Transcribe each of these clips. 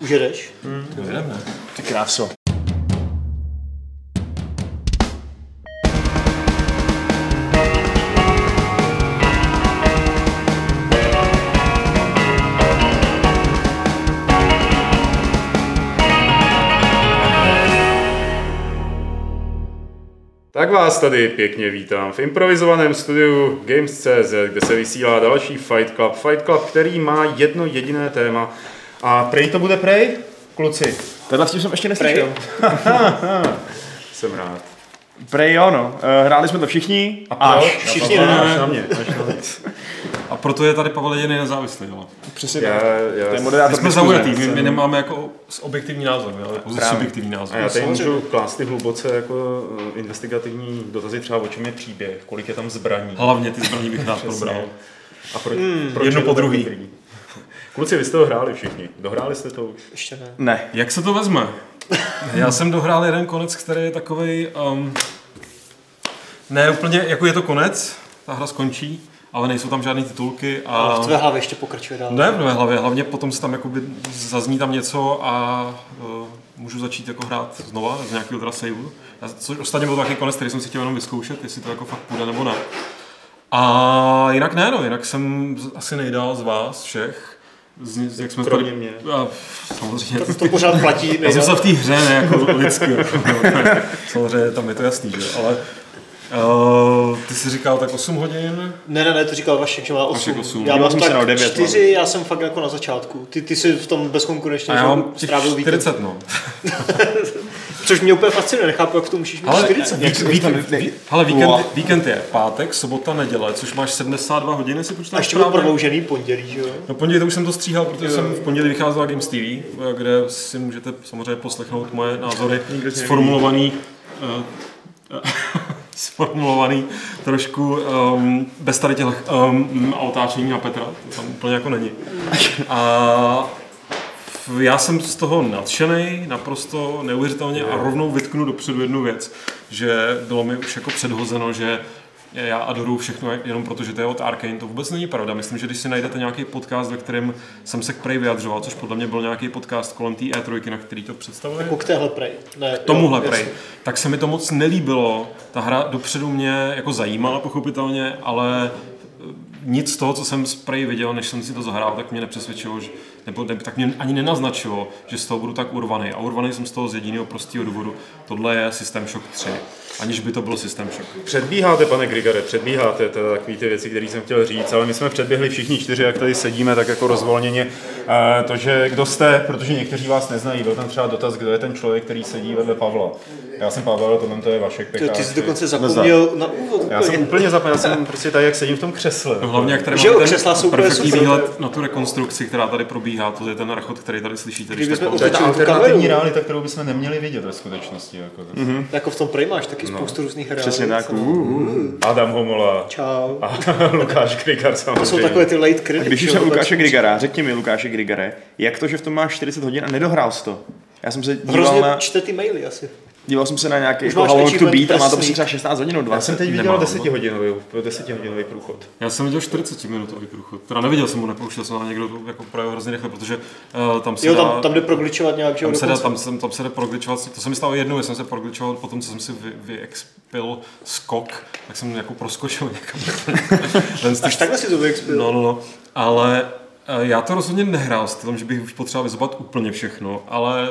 Už jedeš? Hmm. Jedeme. Ty kráso. Tak vás tady pěkně vítám v improvizovaném studiu Games.cz, kde se vysílá další Fight Club. Fight Club, který má jedno jediné téma. A prej to bude prej, kluci? Tohle s tím jsem ještě neslyšel. Jsem rád. Prej jo, no. Eh, Hráli jsme to všichni. A Až. všichni Až ne. na mě. Až na mě. A proto je tady Pavel jediný nezávislý. Jo. Přesně Já, tak. já, To je My jsme diskuze. zaujatý, my, my nemáme jako objektivní názor, ale pouze subjektivní názor. a já tady můžu klást ty hluboce jako eh, investigativní dotazy třeba o čem je příběh, kolik je tam zbraní. Hlavně ty zbraní bych rád Přesně. probral. A proč, Hmm. proč Jedno je to po druhý. Kluci, vy jste ho hráli všichni. Dohráli jste to už? Ještě ne. Ne. Jak se to vezme? Já jsem dohrál jeden konec, který je takový. Um, ne úplně, jako je to konec, ta hra skončí, ale nejsou tam žádné titulky a... A v tvé hlavě ještě pokračuje dál. Ne, v mé hlavě, hlavně potom se tam jakoby zazní tam něco a uh, můžu začít jako hrát znova z nějakého teda saveu. Což ostatně byl taky konec, který jsem si chtěl jenom vyzkoušet, jestli to jako fakt půjde nebo ne. A jinak ne, no, jinak jsem asi nejdál z vás všech. Z, z, jak jsme Kromě tady, mě. A, samozřejmě. To, to pořád platí. Já jsem se v té hře, ne jako lidsky. Jako, samozřejmě tam je to jasný, že? jo, ale uh, ty jsi říkal tak 8 hodin, Ne, ne, ne, to říkal Vašek, že má 8. Vašek osm. Já Já mám tak devět, 4, já jsem fakt jako na začátku. Ty, ty jsi v tom bezkonkurenčně a já mám těch strávil víkend. 40, no. Což mě úplně fascinuje, nechápu, jak to můžeš mít Ale 40. vík, vík, vík, ale víkend, víkend je pátek, sobota, neděle, což máš 72 hodin, si A počítáš ještě byl prodloužený pondělí, že jo? No pondělí to už jsem to stříhal, protože jsem v pondělí vycházel na Games TV, kde si můžete samozřejmě poslechnout moje názory sformulovaný, uh, sformulovaný trošku um, bez tady těch um, otáčení na Petra, to tam úplně jako není. A já jsem z toho nadšený, naprosto neuvěřitelně a rovnou vytknu dopředu jednu věc, že bylo mi už jako předhozeno, že já adoruju všechno jenom proto, že to je od Arkane. To vůbec není pravda. Myslím, že když si najdete nějaký podcast, ve kterém jsem se k Prey vyjadřoval, což podle mě byl nějaký podcast kolem té E3, na který to představuje, Jako k téhle prej. Ne, tomuhle jo, Prey, tak se mi to moc nelíbilo. Ta hra dopředu mě jako zajímala pochopitelně, ale nic z toho, co jsem z Prey viděl, než jsem si to zahrál, tak mě nepřesvědčilo, že, nebo ne, tak mě ani nenaznačilo, že z toho budu tak urvaný. A urvaný jsem z toho z jediného prostého důvodu. Tohle je System Shock 3, aniž by to byl System Shock. Předbíháte, pane Grigare, předbíháte to je takový ty věci, které jsem chtěl říct, ale my jsme předběhli všichni čtyři, jak tady sedíme, tak jako rozvolněně. E, to, že kdo jste, protože někteří vás neznají, byl tam třeba dotaz, kdo je ten člověk, který sedí vedle Pavla. Já jsem Pavel, tohle to je Vašek Ty, Pekář. ty jsi dokonce zapomněl na úvod Já jsem úplně. zapomněl, já jsem prostě tady, jak sedím v tom křesle. No, hlavně, jak tady Že jo, křesla jsou perfektní výhled na tu rekonstrukci, která tady probíhá, to je ten rachot, který tady slyšíte, když To Otočili tu alternativní kameru. realita, kterou bychom neměli vidět ve skutečnosti. Jako mm-hmm. Jako v tom Prey máš taky spoustu různých realit. Přesně tak. no. Uh, uh. Adam Homola Čau. a Lukáš Krigar samozřejmě. To jsou takové ty late credits. Když už jo, Lukáše Grigara, řekni mi Lukáše Grigare, jak to, že v tom máš 40 hodin a nedohrál jsi to? Já jsem se díval Hrozně na, čte ty maily asi. Díval jsem se na nějaký Už jako How Long to Beat a má to prostě třeba 16 hodin, no Já 20. jsem teď viděl Nemám, 10 hodinový, 10 hodinový průchod. Já jsem viděl 40 minutový průchod. Teda neviděl jsem ho, nepouštěl jsem ho, ale někdo to jako projel hrozně rychle, protože uh, tam se Jo, dá, tam, tam jde progličovat nějak, že jo, tam se dá, tam, jsem, tam se jde progličovat, to se mi stalo jednou, že jsem se progličoval po tom, co jsem si vy, vyexpil skok, tak jsem jako proskočil někam. Až takhle si to vyexpil. No, no, no. Ale eh, já to rozhodně nehrál s tím, že bych už potřeboval vyzobat úplně všechno, ale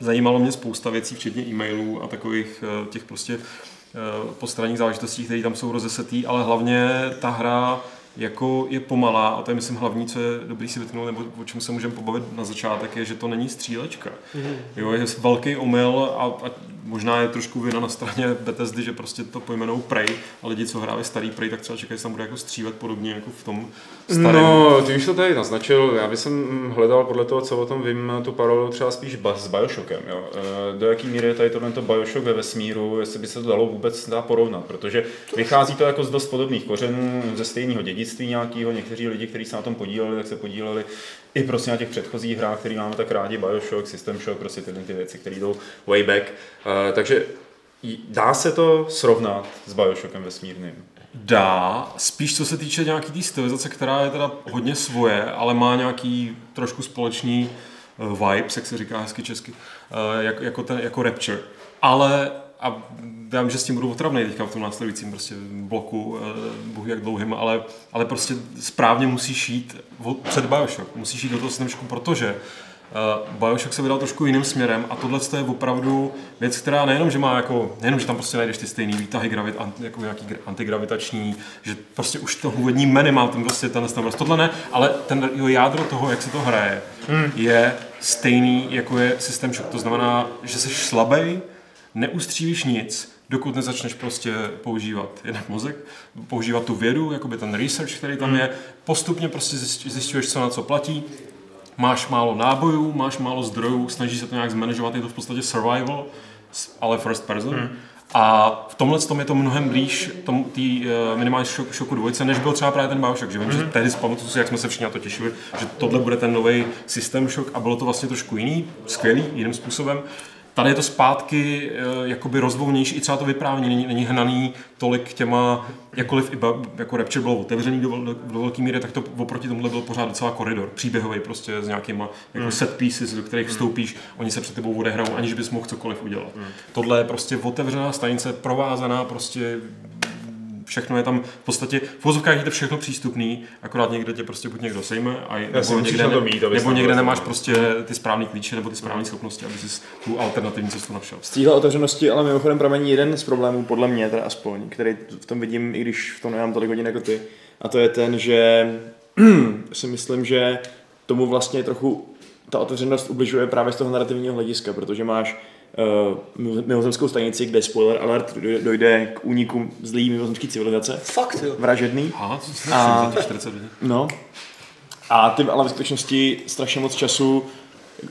zajímalo mě spousta věcí, včetně e-mailů a takových eh, těch prostě eh, postranních záležitostí, které tam jsou rozesetý, ale hlavně ta hra jako je pomalá a to je myslím hlavní, co je dobrý si vytknout, nebo o čem se můžeme pobavit na začátek, je, že to není střílečka. Jo, je velký omyl a, a možná je trošku vina na straně Bethesdy, že prostě to pojmenou Prey a lidi, co hráli starý Prey, tak třeba čekají, že se tam bude jako střílet podobně jako v tom starém. No, ty už to tady naznačil, já bych hledal podle toho, co o tom vím, tu paralelu třeba spíš s Bioshockem. Jo. E, Do jaký míry je tady tohle Bioshock ve vesmíru, jestli by se to dalo vůbec dá porovnat, protože vychází to jako z dost podobných kořenů, ze stejného dědictví nějakého, někteří lidi, kteří se na tom podíleli, tak se podíleli i prostě na těch předchozích hrách, které máme tak rádi, Bioshock, System Shock, prostě tyhle ty věci, které jdou way back. E, takže dá se to srovnat s Bioshockem vesmírným. Dá, spíš co se týče nějaký té stylizace, která je teda hodně svoje, ale má nějaký trošku společný uh, vibes, jak se říká hezky česky, uh, jako, jako, ten, jako Rapture. Ale a já vím, že s tím budu otravný teďka v tom následujícím prostě bloku, uh, bohu jak dlouhým, ale, ale prostě správně musíš jít před Bioshock, musíš jít do toho systému, protože Uh, Bioshock se vydal trošku jiným směrem a tohle je opravdu věc, která nejenom, že má jako, nejenom, že tam prostě najdeš ty stejný výtahy, gravit, jako nějaký gr- antigravitační, že prostě už to původní menu má ten prostě ten ten tohle ne, ale ten jo, jádro toho, jak se to hraje, hmm. je stejný, jako je systém Shock. To znamená, že jsi slabý, neustřívíš nic, dokud nezačneš prostě používat jednak mozek, používat tu vědu, jakoby ten research, který tam je, postupně prostě zjišť- zjišťuješ, co na co platí, máš málo nábojů, máš málo zdrojů, snažíš se to nějak zmanažovat, je to v podstatě survival, ale first person. Hmm. A v tomhle tom je to mnohem blíž tomu tý, uh, minimálně šok, šoku dvojce, než byl třeba právě ten Bioshock. Že vím, že tehdy pamatuju si, jak jsme se všichni na to těšili, že tohle bude ten nový systém šok a bylo to vlastně trošku jiný, skvělý, jiným způsobem. Tady je to zpátky eh, jakoby rozvolnější, i třeba to vyprávění není, není hnaný tolik těma, jakkoliv i ba, jako Rapture bylo otevřený do, do, do velké míry, tak to oproti tomuhle byl pořád docela koridor, příběhový prostě s nějakýma jako set pieces, do kterých vstoupíš, oni se před tebou odehrajou, aniž bys mohl cokoliv udělat. Tohle je prostě otevřená stanice, provázaná prostě všechno je tam v podstatě, v vozovkách je to všechno přístupný, akorát někde tě prostě buď někdo sejme, a nebo někde, ne- mít, nebo někde byl nemáš prostě ty správné klíče nebo ty správné schopnosti, aby si tu alternativní cestu našel. Z téhle otevřenosti ale mimochodem pramení jeden z problémů, podle mě teda aspoň, který v tom vidím, i když v tom nemám tolik hodin jako ty, a to je ten, že si myslím, že tomu vlastně trochu ta otevřenost ubližuje právě z toho narrativního hlediska, protože máš uh, mimozemskou stanici, kde spoiler alert dojde, k úniku zlý mimozemské civilizace, Fakt, jo. vražedný. Aha, jsi A- za těch 40 lidí? No. A ty ale ve skutečnosti strašně moc času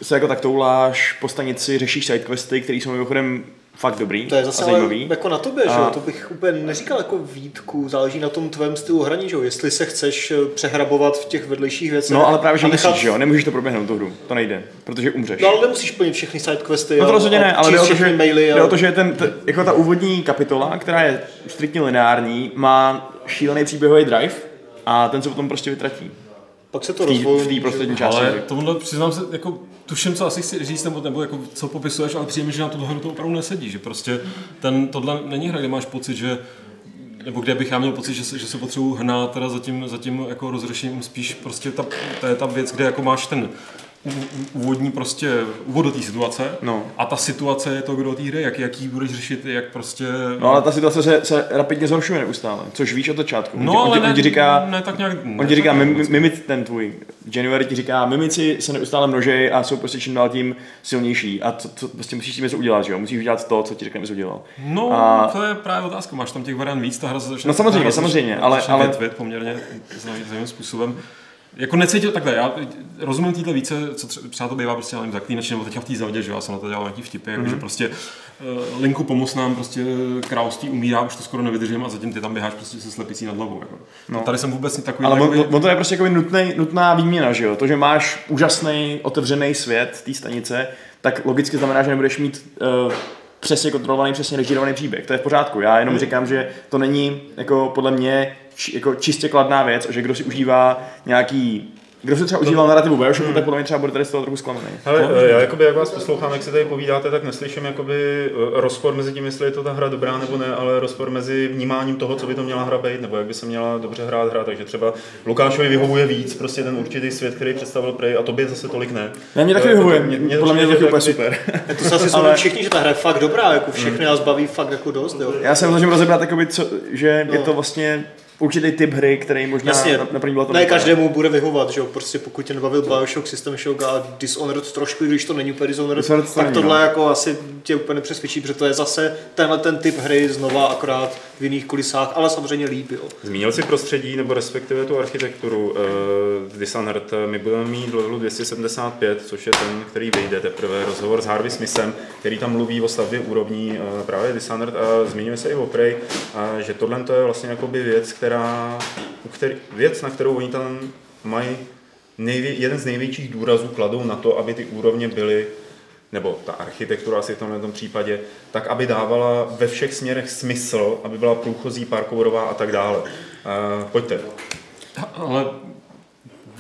se jako tak touláš po stanici, řešíš sidequesty, které jsou mimochodem fakt dobrý To je zase a ale zajímavý. jako na tobě, že A- jo? To bych úplně neříkal jako výtku, záleží na tom tvém stylu hraní, že jo? Jestli se chceš eh, přehrabovat v těch vedlejších věcech. No ale právě, že a musíš, nechat- že jo, nemůžeš to proběhnout tu hru, to nejde, protože umřeš. No ale nemusíš plnit všechny sidequesty. No to rozhodně ne, ale jde o to, že, maily. jde a- o to, že ten, t, jako ta úvodní kapitola, která je striktně lineární, má šílený příběhový drive a ten se potom prostě vytratí. Pak se to rozvolní. v té poslední části. Ale tomuhle přiznám se, jako tuším, co asi chci říct, nebo, nebo jako, co popisuješ, ale přijde mi, že na tuhle hru to opravdu nesedí, že prostě ten, tohle není hra, kde máš pocit, že nebo kde bych já měl pocit, že se, že se potřebuji hnát teda za tím, za tím jako rozřešením, spíš prostě ta, to je ta věc, kde jako máš ten úvodní prostě úvod do té situace No. a ta situace je to, kdo té hry, jak, jaký budeš řešit, jak prostě... No ale ta situace se, se rapidně zhoršuje neustále, což víš od začátku. no on, ale on, ne, on ti říká, ne, tak nějak... Ne, On ti říká, tak nějak mim, moc. mimic, ten tvůj, January ti říká, mimici se neustále množejí a jsou prostě čím dál tím silnější a co, co, prostě musíš tím něco udělat, že jo? Musíš udělat to, co ti řekne, udělal. No, A- to je právě otázka. Máš tam těch variant víc, ta hra se začne... No samozřejmě, samozřejmě, ale- ale- větvit poměrně zajímavým způsobem. Jako necítil takhle, já rozumím týhle více, co tře- třeba to bývá prostě, nevím, zaklínači, nebo teďka v té Zeldě, že já jsem na to dělal nějaký vtipy, jako, Mhm. že prostě uh, Linku pomoc nám, prostě království umírá, už to skoro nevydržím a zatím ty tam běháš prostě se slepicí nad hlavou. Jako. No. Tady jsem vůbec takový, Ale on, jakoby- on, to je prostě jako nutný, nutná výměna, že jo? To, že máš úžasný, otevřený svět té stanice, tak logicky znamená, že nebudeš mít uh, přesně kontrolovaný, přesně režírovaný příběh. To je v pořádku. Já jenom říkám, že to není jako podle mě či, jako čistě kladná věc, a že kdo si užívá nějaký kdo si třeba užíval narrativu Bioshocku, tak podle mě třeba bude tady z toho trochu zklamaný. Ale eh, já jakoby, jak vás poslouchám, jak si tady povídáte, tak neslyším jakoby eh, rozpor mezi tím, jestli je to ta hra dobrá nebo ne, ale rozpor mezi vnímáním toho, co by to měla hra být, nebo jak by se měla dobře hrát hra. Takže třeba Lukášovi vyhovuje víc prostě ten určitý svět, který představil Prey, a tobě zase tolik ne. Ne, mě taky Eh, vyhovuje, mě- mě podle mě je taky úplně jakoby- super. To se asi Ale- všichni, že ta hra je fakt dobrá, jako všechny nás baví fakt jako dost, jo. Já jsem snažím rozebrat, jakoby, co, že je to vlastně určitý typ hry, který možná Jasně, na, na první to ne každému bude vyhovat, že jo, prostě pokud tě nebavil Bioshock, System Shock a Dishonored trošku, když to není úplně Dishonored, Dishonored to tak není, tohle no. jako asi tě úplně nepřesvědčí, protože to je zase tenhle ten typ hry znova akorát v jiných kulisách, ale samozřejmě líp, jo. Zmínil si prostředí, nebo respektive tu architekturu uh, Dishonored. My budeme mít levelu 275, což je ten, který vyjde teprve. Rozhovor s Harvey Smithem, který tam mluví o stavbě úrovní uh, právě Dishonored a zmiňuje se i o Prey, a že tohle to je vlastně jakoby věc, která, u který, věc, na kterou oni tam mají nejvě, jeden z největších důrazů kladou na to, aby ty úrovně byly nebo ta architektura asi v tomhle tom případě, tak aby dávala ve všech směrech smysl, aby byla průchozí, parkourová a tak dále. Uh, pojďte. Ale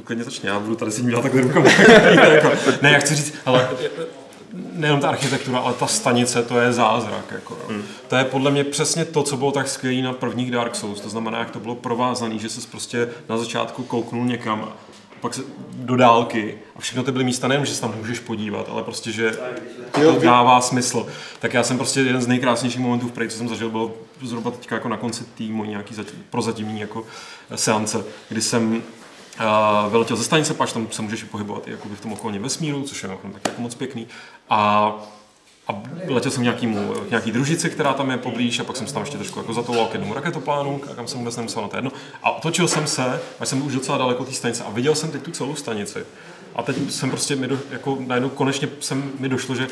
klidně začni, já budu tady si dělat takhle rukama. ne, já chci říct, ale nejenom ta architektura, ale ta stanice, to je zázrak. Jako, hmm. To je podle mě přesně to, co bylo tak skvělé na prvních Dark Souls. To znamená, jak to bylo provázané, že se prostě na začátku kouknul někam pak se do dálky a všechno ty byly místa, nejen, že se tam můžeš podívat, ale prostě, že to dává smysl. Tak já jsem prostě jeden z nejkrásnějších momentů v Prey, co jsem zažil, byl zhruba teďka jako na konci týmu nějaký prozatímní jako seance, kdy jsem Uh, vyletěl ze stanice, pak tam se můžeš pohybovat i jakoby v tom okolním vesmíru, což je jako, tak jako moc pěkný. A a letěl jsem nějakýmu, nějaký družici, která tam je poblíž, a pak jsem se tam ještě trošku jako zatoval k jednomu raketoplánu, kam jsem vůbec nemusel na to jedno. A otočil jsem se, až jsem už docela daleko té stanice a viděl jsem teď tu celou stanici. A teď jsem prostě mi do, jako najednou konečně jsem mi došlo, že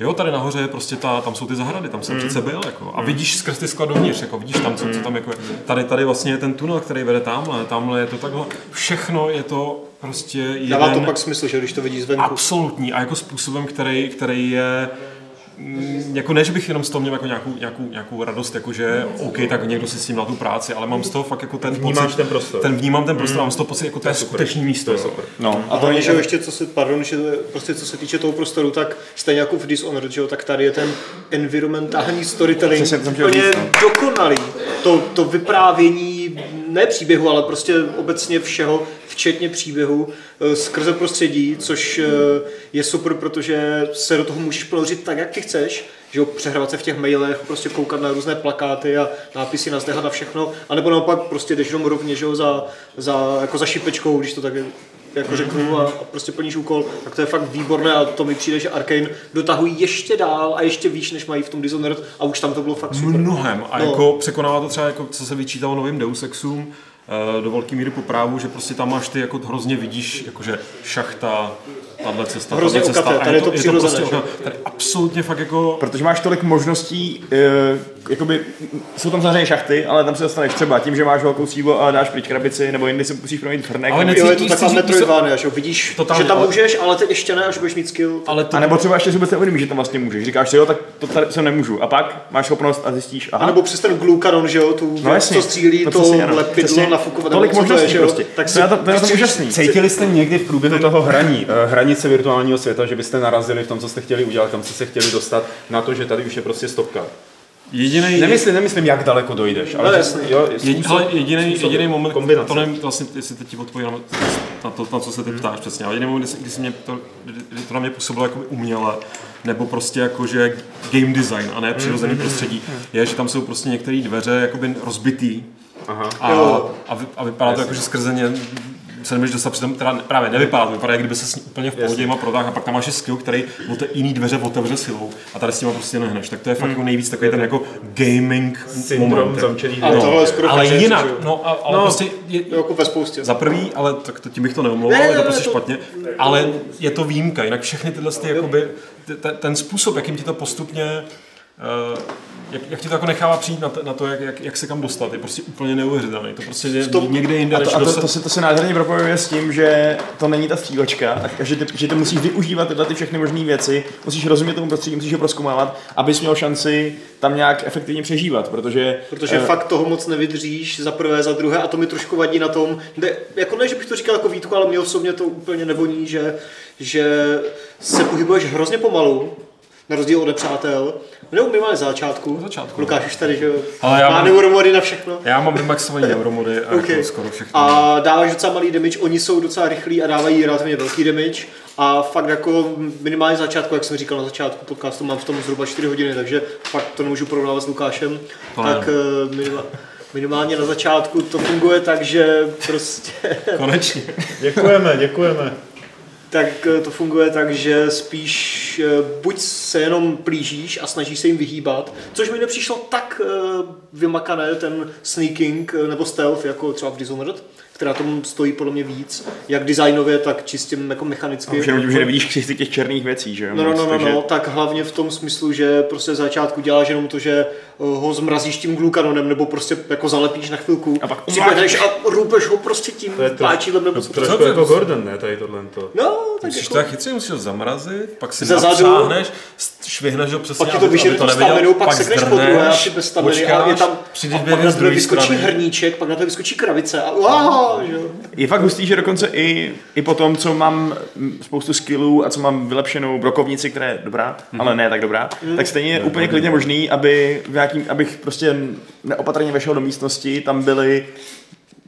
jo, tady nahoře je prostě ta, tam jsou ty zahrady, tam jsem mm. přece byl, jako, a vidíš skrz ty skla dovnitř, jako vidíš tam, co, co tam jako je. Tady, tady vlastně je ten tunel, který vede tamhle, tamhle je to takhle, všechno je to prostě jeden... Dává to pak smysl, že když to vidíš zvenku. Absolutní a jako způsobem, který, který je Mm, jako ne, že bych jenom z toho měl jako nějakou, nějakou, nějakou radost, jako že OK, tak někdo si s tím na tu práci, ale mám z toho fakt jako ten Vnímáš pocit, ten prostor. Ten vnímám ten prostor, mm. mám z toho pocit, jako to, je skutečný místo. To je super. No, a to je, že ještě co se, pardon, že prostě co se týče toho prostoru, tak stejně jako v Dishonored, že jo, tak tady je ten environmentální storytelling úplně no. dokonalý. To, to vyprávění, ne příběhu, ale prostě obecně všeho, včetně příběhu, eh, skrze prostředí, což eh, je super, protože se do toho můžeš položit tak, jak ty chceš, že jo, přehrávat se v těch mailech, prostě koukat na různé plakáty a nápisy na zdech a všechno, anebo naopak prostě jdeš jenom rovně, že jo, za, za, jako za šipečkou, když to tak jako řeknu a, a prostě plníš úkol, tak to je fakt výborné a to mi přijde, že Arkane dotahují ještě dál a ještě výš, než mají v tom Dishonored a už tam to bylo fakt super. Mnohem a no. jako překonává to třeba, jako, co se vyčítalo novým Deus Exům, Eh, do velké míry po právu, že prostě tam máš ty jako hrozně vidíš, jakože šachta, tahle cesta, hrozně tahle cesta. Tady je to, je to prostě tady absolutně fakt jako... Protože máš tolik možností, e, jakoby, jsou tam samozřejmě šachty, ale tam se dostaneš třeba tím, že máš velkou sílu a dáš pryč krabici, nebo jindy si musíš promít hrnek. Ale jo, je to taková Metroidvania, že vidíš, totálně, že tam ale... můžeš, ale ty ještě ne, až budeš mít skill. Ale to... A nebo třeba ještě si vůbec neuvědomíš, že tam vlastně můžeš. Říkáš si, jo, tak to tady jsem nemůžu. A pak máš schopnost a zjistíš, aha. A nebo přes ten glue cannon, že jo, tu no, jasně, co střílí, to, to lepidlo nafukovat. Tolik možností prostě. Tak to je to prostě úžasný. Cítili jste někdy v průběhu toho hraní eh, hranice virtuálního světa, že byste narazili v tom, co jste chtěli udělat, kam jste se chtěli dostat, na to, že tady už je prostě stopka. Jediný... Nemyslím, nemyslím, jak daleko dojdeš, ale, no, jasný. jo, Jediný, ale jediný, jediný moment, kombinace. to nevím vlastně, jestli teď ti odpovím na to, na co se teď ptáš přesně, ale jediný moment, kdy, mě to, kdy to na mě působilo jako uměle, nebo prostě jako, že game design a ne přirozený mm-hmm. prostředí, je, že tam jsou prostě některé dveře jakoby rozbitý, Aha. A, a, vy, a vypadá to jako, že skrze ně se nemůžeš dostat, přitom teda právě nevypadá, to vypadá, jak kdyby se s ní úplně v pohodě má protáhl a pak tam máš skill, který te jiný dveře otevře silou a tady s tím prostě nehneš. Tak to je fakt hmm. nejvíc takový ten jako gaming Syndrom moment. zamčených ale, tohle je skoro ale jinak, no, a, ale no, prostě je, jako ve spoustě. Za prvý, ale tak to, tím bych to neomlouval, ne, ne, je to prostě to... špatně, ale je to výjimka, jinak všechny tyhle ty, jakoby, ten, ten způsob, jakým ti to postupně jak, jak ti to jako nechává přijít na to, na to jak, jak, jak, se kam dostat, je prostě úplně neuvěřitelný. To prostě je tom, někde jinde, a to, a to, to, to, se, to se nádherně propojuje s tím, že to není ta střílečka a že ty, že ty musíš využívat tyhle ty všechny možné věci, musíš rozumět tomu prostředí, musíš ho proskoumávat, abys měl šanci tam nějak efektivně přežívat, protože... Protože uh, fakt toho moc nevydržíš za prvé, za druhé a to mi trošku vadí na tom, kde, jako ne, že bych to říkal jako výtku, ale mě osobně to úplně nevoní, že, že se pohybuješ hrozně pomalu, na rozdíl od nepřátel. Nebo minimálně začátku. Začátku. Lukáš už tady, že jo, Ale já má mám, neuromody na všechno. Já mám vymaxovaný neuromody a okay. jako skoro všechno. A dáváš docela malý damage, oni jsou docela rychlí a dávají relativně velký damage. A fakt jako minimálně začátku, jak jsem říkal na začátku podcastu, mám v tom zhruba 4 hodiny, takže fakt to nemůžu porovnávat s Lukášem. To tak eh, minimálně, minimálně na začátku to funguje tak, že prostě... Konečně. děkujeme, děkujeme tak eh, to funguje tak, že spíš eh, buď se jenom plížíš a snažíš se jim vyhýbat, což mi nepřišlo tak eh, vymakané, ten sneaking nebo stealth, jako třeba v Dishonored, která tomu stojí podle mě víc, jak designově, tak čistě jako mechanicky. A už že nevidíš křichty těch černých věcí, že jo? No, no, no, no, no, tak hlavně v tom smyslu, že prostě začátku děláš jenom to, že eh, ho zmrazíš tím glukanonem, nebo prostě jako zalepíš na chvilku. A pak přivedeš a růpeš ho prostě tím páčidlem nebo to, trošku jako Gordon, ne, tady tohle to. No, tak Musíš jako... tak chytře, musíš ho zamrazit, pak si napřáhneš, švihneš ho přesně, pak ti to vyžere tu staminu, pak sekneš po druhé a ty bez staminy a je tam, a pak na to vyskočí hrníček, pak na to vyskočí kravice a Je fakt hustý, že dokonce i, i po tom, co mám spoustu skillů a co mám vylepšenou brokovnici, která je dobrá, mm-hmm. ale ne tak dobrá, mm. tak stejně je úplně klidně možný, aby v nějakým, abych prostě neopatrně vešel do místnosti, tam byly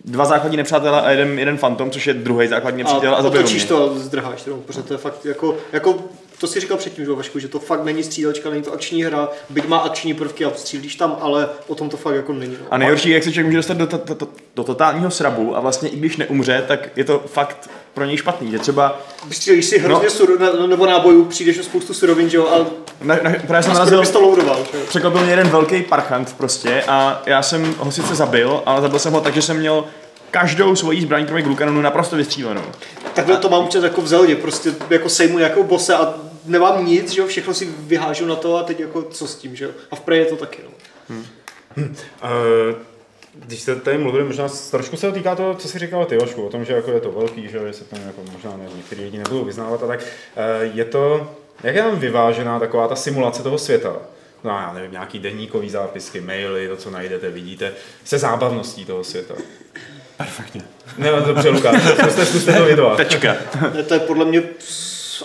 dva základní nepřátelé a jeden, jeden fantom, což je druhý základní nepřítel a, a zabijou mě. to a zdrháš, protože to je fakt jako, jako to si říkal předtím, že Vašku, že to fakt není střílečka, není to akční hra, byť má akční prvky a střílíš tam, ale o tom to fakt jako není. No. A nejhorší, jak se člověk může dostat do, to, to, to, do totálního srabu a vlastně i když neumře, tak je to fakt pro něj špatný, že třeba... Střílíš si hrozně no, sur, ne, nebo nábojů, přijdeš o spoustu surovin, že jo, a na, na, právě jsem narazil, překvapil mě jeden velký parchant prostě a já jsem ho sice zabil, ale zabil jsem ho tak, že jsem měl každou svoji zbraň, kromě glukanonu, naprosto vystřílenou. Takhle to mám určitě jako v Zeldě, prostě jako sejmu nějakou bose a nemám nic, že jo, všechno si vyhážu na to a teď jako co s tím, že jo. A v Prey je to taky, no. Hmm. Hmm. Uh, když jste tady mluvili, možná trošku se to týká toho, co jsi říkal ty, Jošku, o tom, že jako je to velký, že, že se tam jako možná ne, některý lidi nebudou vyznávat a tak. Uh, je to, jak je tam vyvážená taková ta simulace toho světa? no já nevím, nějaký denníkový zápisky, maily, to, co najdete, vidíte, se zábavností toho světa. Perfektně. Ne, dobře, Lukáš, zkuste, zkuste to vydovat. Tečka. Ne, to je podle mě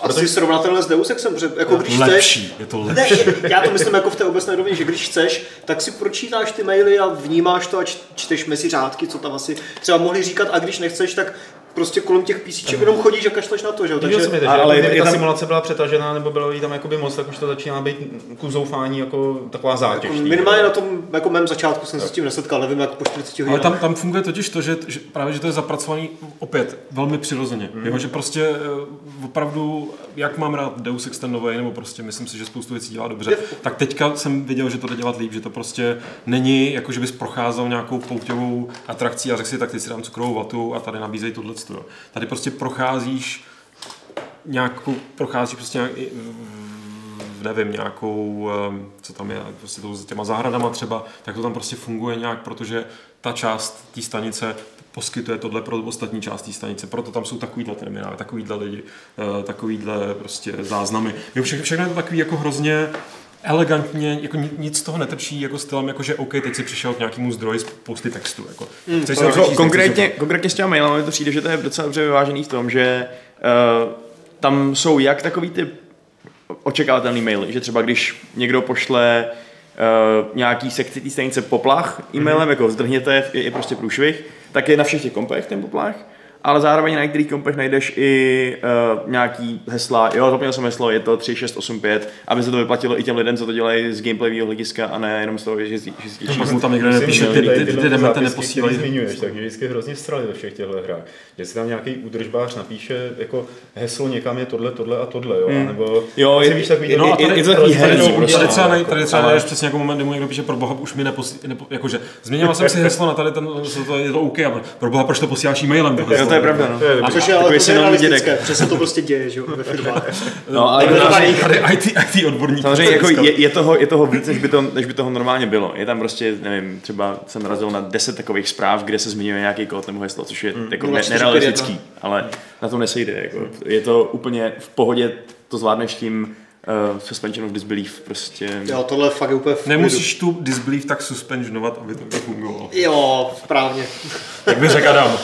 asi Protože... srovnatelné s Deus Exem, protože jako když lepší, chceš, je to lepší. Ne, já to myslím jako v té obecné rovině, že když chceš, tak si pročítáš ty maily a vnímáš to a čteš mezi řádky, co tam asi třeba mohli říkat a když nechceš, tak prostě kolem těch písíček jenom chodíš a kašleš na to, že jo? Takže, mi to, že ale kdyby ta tam... simulace byla přetažená nebo bylo jí tam jakoby moc, tak už to začíná být ku zoufání jako taková zátěž. Jako minimálně na tom jako mém začátku jsem se s tím nesetkal, nevím jak po 40 hodinách. Ale tam, tam funguje totiž to, že, že, právě že to je zapracovaný opět velmi přirozeně. Mm. Jo, že prostě eh, opravdu, jak mám rád Deus Ex ten nový, nebo prostě myslím si, že spoustu věcí dělá dobře, tak teďka jsem viděl, že to jde dělat líp, že to prostě není jako, že bys procházel nějakou pouťovou atrakcí a řekl si, tak teď si dám cukrovou vatu a tady nabízejí tohle. Tady prostě procházíš nějakou, procházíš prostě nějak, nevím, nějakou, ehm, co tam je, prostě to s těma zahradama třeba, tak to tam prostě funguje nějak, protože ta část té stanice poskytuje tohle pro ostatní část té stanice, proto tam jsou takovýhle terminály, takovýhle lidi, eh, takovýhle prostě záznamy. Jo, všechno je to takový jako hrozně elegantně, jako nic z toho netrčí jako stylem, jako že OK, teď si přišel k nějakému zdroji spousty textu. Jako. Mm, Chceš jako, jako konkrétně, konkrétně s těma mailami to přijde, že to je docela dobře vyvážený v tom, že uh, tam jsou jak takový ty očekávatelný maily, že třeba když někdo pošle uh, nějaký sekci té stanice poplach e-mailem, mm-hmm. jako zdrhněte, je, je prostě průšvih, tak je na všech těch kompech ten poplach ale zároveň na některých kompech najdeš i uh, nějaký hesla, jo, zapomněl jsem heslo, je to 3685, aby se to vyplatilo i těm lidem, co to dělají z gameplayového hlediska a ne jenom z toho, že, že, že Pak mu tam někde nepíše, ty, ty, ty, ty demete neposílají. zmiňuješ, takže vždycky hrozně strali ve všech těchto hrách. Že si tam nějaký údržbář napíše jako heslo někam je tohle, tohle a tohle, jo, hmm. nebo jo, je, víš takový, no, je, je, to takový herní, prostě. Tady třeba, tady třeba najdeš přesně jako moment, kdy mu někdo píše, pro boha už mi neposí, nepo, jakože změnil jsem si heslo na tady ten, to je to OK, a pro boha, proč to posíláš e-mailem? Jo, to je pravda, no. Což je ale realistické, přesně to prostě děje, že jo, ve firmách. No, ale tady IT, IT odborník. Samozřejmě jako je, je, toho, je toho víc, než by, to, než by toho normálně bylo. Je tam prostě, nevím, třeba jsem narazil na deset takových zpráv, kde se zmiňuje nějaký kód nebo heslo, což je mm. jako ne, nerealistický, ale na to nesejde. Jako. Je to úplně v pohodě, to zvládneš tím uh, suspension of disbelief prostě. Jo, tohle fakt je úplně v Nemusíš tu disbelief tak suspensionovat, aby to fungovalo. Jo, správně. Jak by řekl Adam.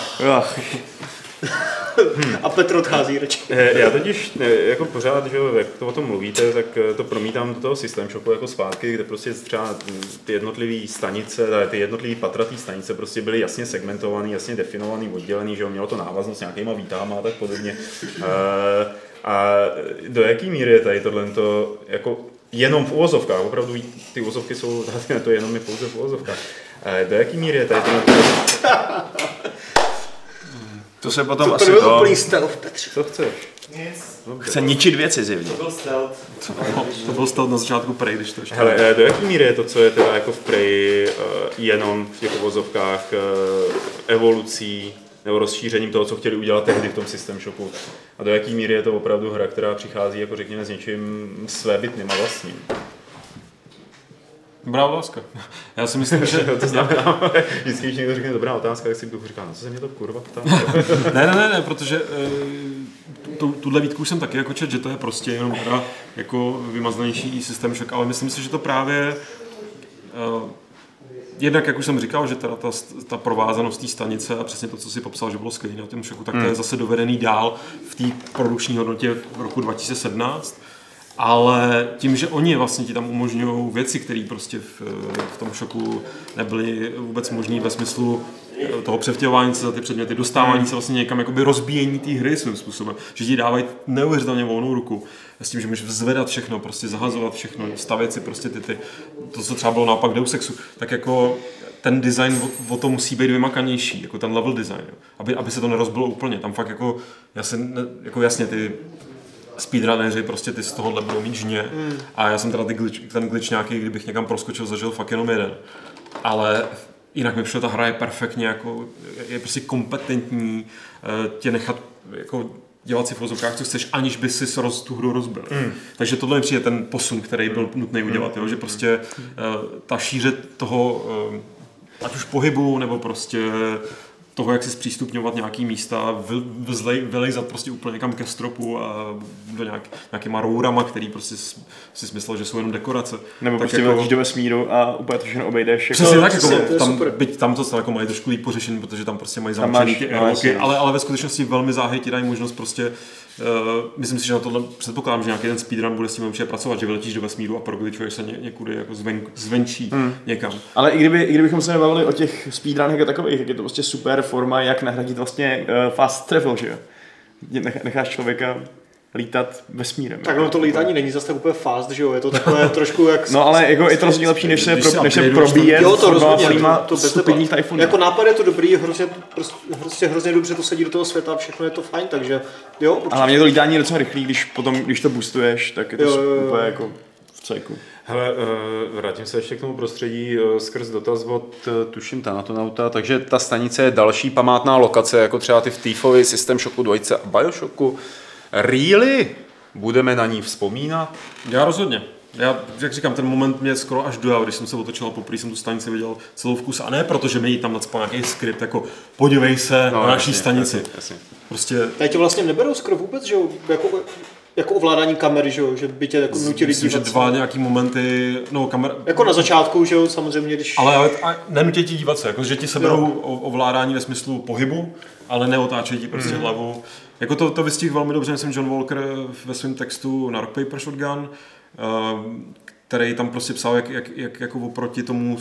A Petr odchází radši. Eh, já totiž eh, jako pořád, že jak to o tom mluvíte, tak eh, to promítám do toho systém shopu jako zpátky, kde prostě třeba ty jednotlivé stanice, ty jednotlivé patratý stanice prostě byly jasně segmentované, jasně definované, oddělené, že mělo to návaznost s nějakýma výtahama a tak podobně. A do jaký míry je tady tohle to jako jenom v uvozovkách, opravdu ty uvozovky jsou, to jenom je pouze v uvozovkách. Do jaký míry je tady tohle to se potom to, asi to... To úplný stealth, Petře. Co chceš? Nic. Chce ničit věci zjevně. To byl stealth. To, to byl stealth na začátku Prey, když to ještě... Hele, eh, do jaký míry je to, co je teda jako v Prey uh, jenom v těch uvozovkách uh, evolucí nebo rozšířením toho, co chtěli udělat tehdy v tom systém shopu. A do jaký míry je to opravdu hra, která přichází jako řekněme s něčím svébytným a vlastním. Dobrá otázka. Já si myslím, že... to znamená, vždycky, když někdo řekne dobrá otázka, tak si duchu říká, no co se mě to kurva ptá? ne, ne, ne, ne, protože tu, tuhle výtku jsem taky jako čet, že to je prostě jenom hra jako vymazlenější systém šok, ale myslím si, že to právě uh, jednak, jak už jsem říkal, že teda ta, ta provázanost té stanice a přesně to, co si popsal, že bylo skvělé na tom šoku, tak to je Hmm. zase dovedený dál v té produkční hodnotě v roku 2017. Ale tím, že oni vlastně ti tam umožňují věci, které prostě v, v tom šoku nebyly vůbec možné ve smyslu eh, toho převtěhování se za ty předměty, dostávání se vlastně někam, jakoby rozbíjení té hry svým způsobem, že ti dávají neuvěřitelně volnou ruku s tím, že můžeš zvedat všechno, prostě zahazovat všechno, stavět si prostě ty, ty to, co třeba bylo naopak Deus Exu, tak jako ten design o, o to musí být vymakanější, jako ten level design, jo. Aby, aby se to nerozbilo úplně. Tam fakt jako, já se, ne, jako jasně ty speedrunneři prostě ty z tohohle budou mít žně mm. a já jsem teda ty glitch, ten glitch nějaký, kdybych někam proskočil, zažil fakt jenom jeden. Ale jinak mi přišlo, ta hra je perfektně, jako, je prostě kompetentní eh, tě nechat jako dělat si v vozovkách, co chceš, aniž by si roz, tu hru rozbil. Mm. Takže tohle mi přijde ten posun, který byl nutný udělat, jo? že prostě uh, ta šíře toho, uh, ať už pohybu, nebo prostě toho, jak si zpřístupňovat nějaký místa, vzlej, vylejzat prostě úplně někam ke stropu a do nějak, nějakýma rourama, který prostě si smyslel, že jsou jenom dekorace. Nebo tak prostě jako... do vesmíru a úplně to všechno obejdeš. Jako... Přesně tak, jako, tam, byť tam to jako mají trošku líp pořešený, protože tam prostě mají zamčený ty airlocky, no, ale, ale ve skutečnosti velmi záhy ti dají možnost prostě Uh, myslím si, že na tohle předpokládám, že nějaký ten speedrun bude s tím určitě pracovat, že vyletíš do vesmíru a progličuješ se ně, někudy jako zven, zvenčí hmm. někam. Ale i, kdyby, i kdybychom se nebavili o těch speedrunech jako takových, tak je to prostě super forma, jak nahradit vlastně uh, fast travel, že jo? Necháš člověka lítat vesmírem. Tak no to lítání není zase tak úplně fast, že jo, je to takové trošku jak... No ale jako je to rozhodně lepší, než se, pro, než se probíjet jo, to rozhodně, to, to stupidních tajfunů. Jako nápad je to dobrý, hrozně, prostě hrozně dobře to sedí do toho světa, všechno je to fajn, takže jo. Určitě. Ale mě to lítání je docela rychlý, když potom, když to boostuješ, tak je to jo, jo, jo. úplně jako v cejku. Hele, vrátím se ještě k tomu prostředí skrz dotaz od, tuším, Tanatonauta, takže ta stanice je další památná lokace, jako třeba ty v Thiefovi, System Shocku 2 a Bioshocku. Really? Budeme na ní vzpomínat? Já rozhodně. Já, jak říkám, ten moment mě skoro až dojal, když jsem se otočil a poprvé jsem tu stanici viděl celou vkus. A ne protože mi tam nadspal nějaký skript, jako podívej se no, na naší stanici. Jasně, jasně. Prostě... Tady tě vlastně neberou skoro vůbec, že jo? Jako, jako ovládání kamery, že jo? Že by tě jako nutili Myslím, že dva nějaký momenty, no kamera... Jako na začátku, že jo, samozřejmě, když... Ale, ale nenutí ti dívat se, jako, že ti seberou ovládání ve smyslu pohybu, ale neotáčejí ti prostě mm. hlavu. Jako to, to vystihl velmi dobře, myslím, John Walker ve svém textu na Rock Paper Shotgun, který tam prostě psal, jak, jak, jak jako oproti tomu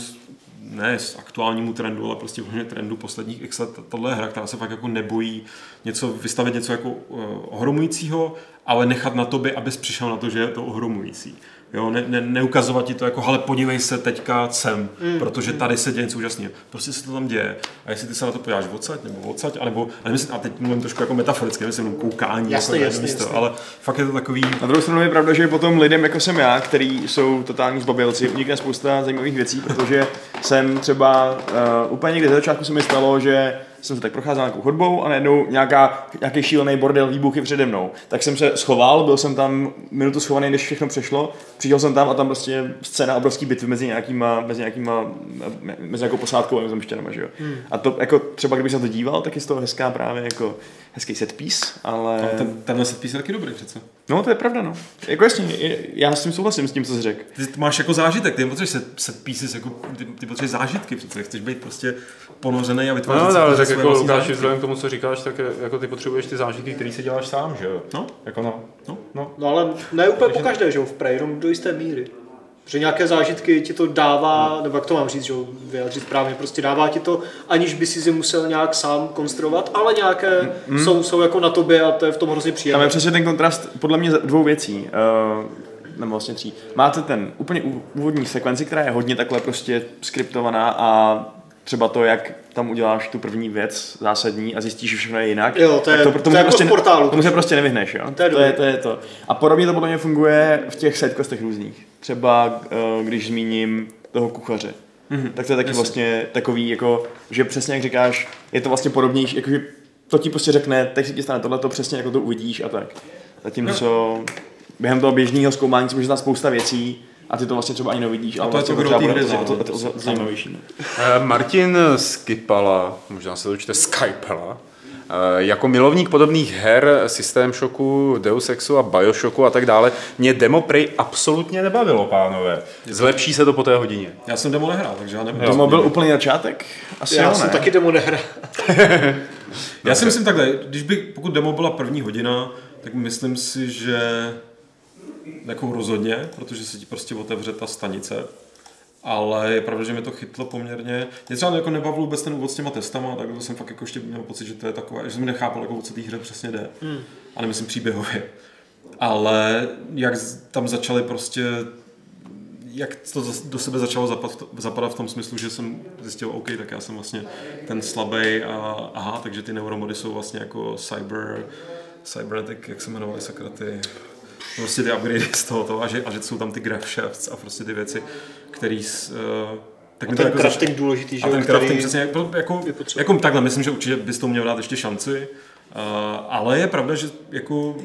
ne s aktuálnímu trendu, ale prostě vlastně trendu posledních x let, tohle je hra, která se fakt jako nebojí něco, vystavit něco jako uh, ohromujícího, ale nechat na tobě, abys přišel na to, že je to ohromující. Jo, ne, ne, neukazovat ti to jako, ale podívej se teďka sem, mm. protože tady se děje něco úžasného. Prostě se to tam děje. A jestli ty se na to podíváš odsaď nebo odsaď, anebo, a, nemyslím, a teď mluvím trošku jako metaforicky, myslím koukání, jasný, jako jasný, místo, jasný. ale fakt je to takový... Na druhou stranu je pravda, že potom lidem jako jsem já, který jsou totální zbabělci, unikne spousta zajímavých věcí, protože jsem třeba uh, úplně někdy ze začátku se mi stalo, že jsem se tak procházel nějakou chodbou a najednou nějaká, nějaký šílený bordel výbuchy přede mnou. Tak jsem se schoval, byl jsem tam minutu schovaný, než všechno přešlo. Přišel jsem tam a tam prostě scéna obrovský bitvy mezi nějakýma, mezi nějakýma, mezi nějakou posádkou a zemštěnama, že jo. Hmm. A to jako třeba kdybych se to díval, tak je z toho hezká právě jako hezký set piece, ale... No, ten, tenhle set piece je taky dobrý přece. No, to je pravda, no. Jako jasně, já s tím souhlasím s tím, co jsi řekl. Ty máš jako zážitek, ty potřebuješ set, set pieces, jako, ty, ty potřebuješ zážitky přece, chceš být prostě ponořený a vytvářet no, ale tak jako Lukáš, vzhledem k tomu, co říkáš, tak jako ty potřebuješ ty zážitky, které si děláš sám, že jo? No. Jako no. No, no. no ale ne úplně po každé, že jo, v Prey, jenom do jisté míry. Že nějaké zážitky ti to dává, nebo jak to mám říct, že vyjádřit správně, prostě dává ti to, aniž by si si musel nějak sám konstruovat, ale nějaké mm. jsou, jsou jako na tobě a to je v tom hrozně příjemné. Tam je přesně ten kontrast podle mě dvou věcí. Uh, nebo vlastně tří. Máte ten úplně úvodní sekvenci, která je hodně takhle prostě skriptovaná a třeba to, jak tam uděláš tu první věc zásadní a zjistíš, že všechno je jinak. Jo, to je, to, to, to je prostě, jako portálu. Tomu se prostě nevyhneš, jo? To je, to je, to je to. A podobně to podle mě funguje v těch sidequestech různých. Třeba uh, když zmíním toho kuchaře. Mm-hmm. Tak to je taky Jasně. vlastně takový, jako, že přesně jak říkáš, je to vlastně podobnější, jakože to ti prostě řekne, teď se ti stane tohle, to přesně jako to uvidíš a tak. Zatímco no. během toho běžného zkoumání se může stát spousta věcí, a ty to vlastně třeba ani nevidíš. A to vlastně je to, kdo hry to, to, zajímavější. Martin Skipala, možná se to čte Skypela, jako milovník podobných her, System Shocku, Deus Exu a Bioshocku a tak dále, mě demo prej absolutně nebavilo, pánové. Zlepší se to po té hodině. Já jsem demo nehrál, takže já nevím. Demo byl úplný začátek? Asi Já jo, jsem ne? taky demo nehrál. Já si myslím takhle, když by, pokud demo byla první hodina, tak myslím si, že jako rozhodně, protože se ti prostě otevře ta stanice. Ale je pravda, že mě to chytlo poměrně. Mě třeba jako nebavil vůbec ten úvod s těma testama, tak to jsem fakt jako ještě měl pocit, že to je takové, že jsem nechápal, jako o co té hře přesně jde. Hmm. A nemyslím příběhově. Ale jak tam začaly prostě jak to do sebe začalo zapadat, zapadat v tom smyslu, že jsem zjistil, OK, tak já jsem vlastně ten slabý a aha, takže ty neuromody jsou vlastně jako cyber, cybernetic, jak se jmenovaly sakra ty, prostě ty upgradey z tohoto a že, a že jsou tam ty graph shafts a prostě ty věci, které uh, tak to Ten jako crafting důležitý, že a ten který crafting přesně, jako, jako, jako takhle, myslím, že určitě bys to měl dát ještě šanci, uh, ale je pravda, že jako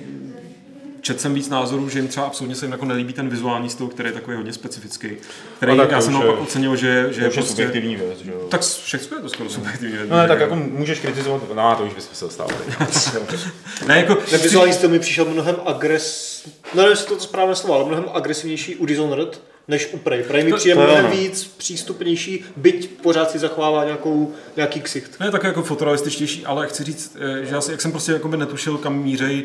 četl jsem víc názorů, že jim třeba absolutně se jim jako nelíbí ten vizuální styl, který je takový hodně specifický. Který No tak já to jsem naopak ocenil, že, že To už je prostě... subjektivní věc, že jo. Tak všechno je to skoro subjektivní věc. No, ne, tak jako můžeš kritizovat, no to už bychom se dostali. Ne, jako... Ten vizuální styl mi přišel mnohem agres... No, nevím, jestli to je to správné slovo, ale mnohem agresivnější u Dishonored, než u Prey. Prey mi To- přijde mnohem no. víc přístupnější, byť pořád si zachovává nějakou, nějaký ksicht. Ne, tak jako fotorealističtější, ale chci říct, eh, že já si, jak jsem prostě jako by netušil, kam mířej,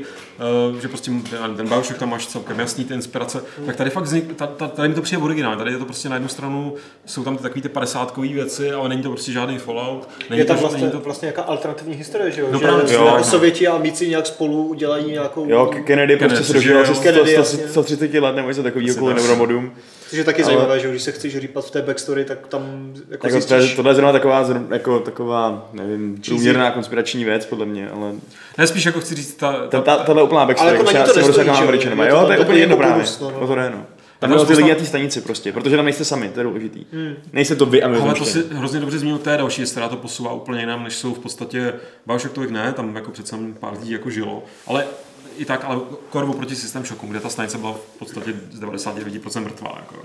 eh, že prostě ten, Bioshock tam máš celkem jasný ty inspirace, tak tady fakt vznik, ta, ta, tady mi to přijde originální, tady je to prostě na jednu stranu, jsou tam ty takový ty padesátkový věci, ale není to prostě žádný Fallout. Není Je tam to, vlastně, není to, vlastně nějaká alternativní historie, že jo? No že právě, jo. jako Sověti a Míci nějak spolu udělají nějakou... Jo, K- Kennedy prostě Kennedy, se dožil že asi jo. 100, Kennedy, 100, jasně. 130 let nebo něco takového Asi kvůli neuromodům. Což je taky Ale- zajímavé, že když se chceš rýpat v té backstory, tak tam jako Jako to je, zjistíš... tohle je zrovna taková, jako, taková, nevím, průměrná konspirační věc, podle mě, ale ne, spíš jako chci říct, ta, ta, ta, tahle úplná backstory, jako na prostě ní já to jsem nestojí, rozsáhl že jo? Je to to je úplně jedno jako právě. no, no. O to jde, no. Tam bylo ty lidi na té stanici prostě, protože tam nejste sami, to je důležitý. Nejste to vy a my Ale to si hrozně dobře zmínil, to je další věc, která to posouvá úplně jinam, než jsou v podstatě Bioshock tolik ne, tam jako přece pár lidí jako žilo, ale i tak, ale korbu proti System Shocku, kde ta stanice byla v podstatě z 99% mrtvá. Jako.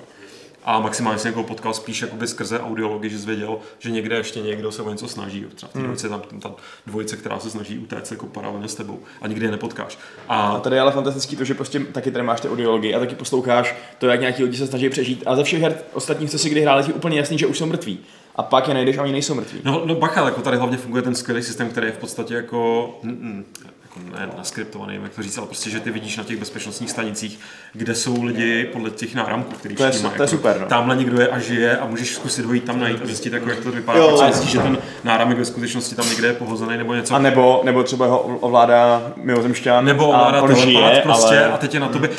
A maximálně jsem někoho potkal spíš jakoby skrze audiologii, že zvěděl, že někde ještě někdo se o něco snaží. Třeba v té dvojice, tam, tam ta dvojice, která se snaží utéct jako paralelně s tebou a nikdy je nepotkáš. A A tady je ale fantastický to, že prostě taky tady máš ty audiologii a taky posloucháš to, jak nějaký lidi se snaží přežít. A ze všech her ostatních, co si kdy hráli, je úplně jasný, že už jsou mrtví. A pak je najdeš a oni nejsou mrtví. No, no bacha, jako tady hlavně funguje ten skvělý systém, který je v podstatě jako, mm, mm, jako ne naskriptovaný, jak to říct, ale prostě, že ty vidíš na těch bezpečnostních stanicích, kde jsou lidi podle těch náramků, který To je mají, to je jako, super, no. Tamhle někdo je a žije a můžeš zkusit ho jít tam najít a zjistit, jako, jak to vypadá. Jo. Pak zjistíš, že ten náramek ve skutečnosti tam někde je pohozený nebo něco. A nebo, nebo třeba ho ovládá mimozemšťan Nebo a ovládá on telepat žije, prostě ale... a teď je na tobě.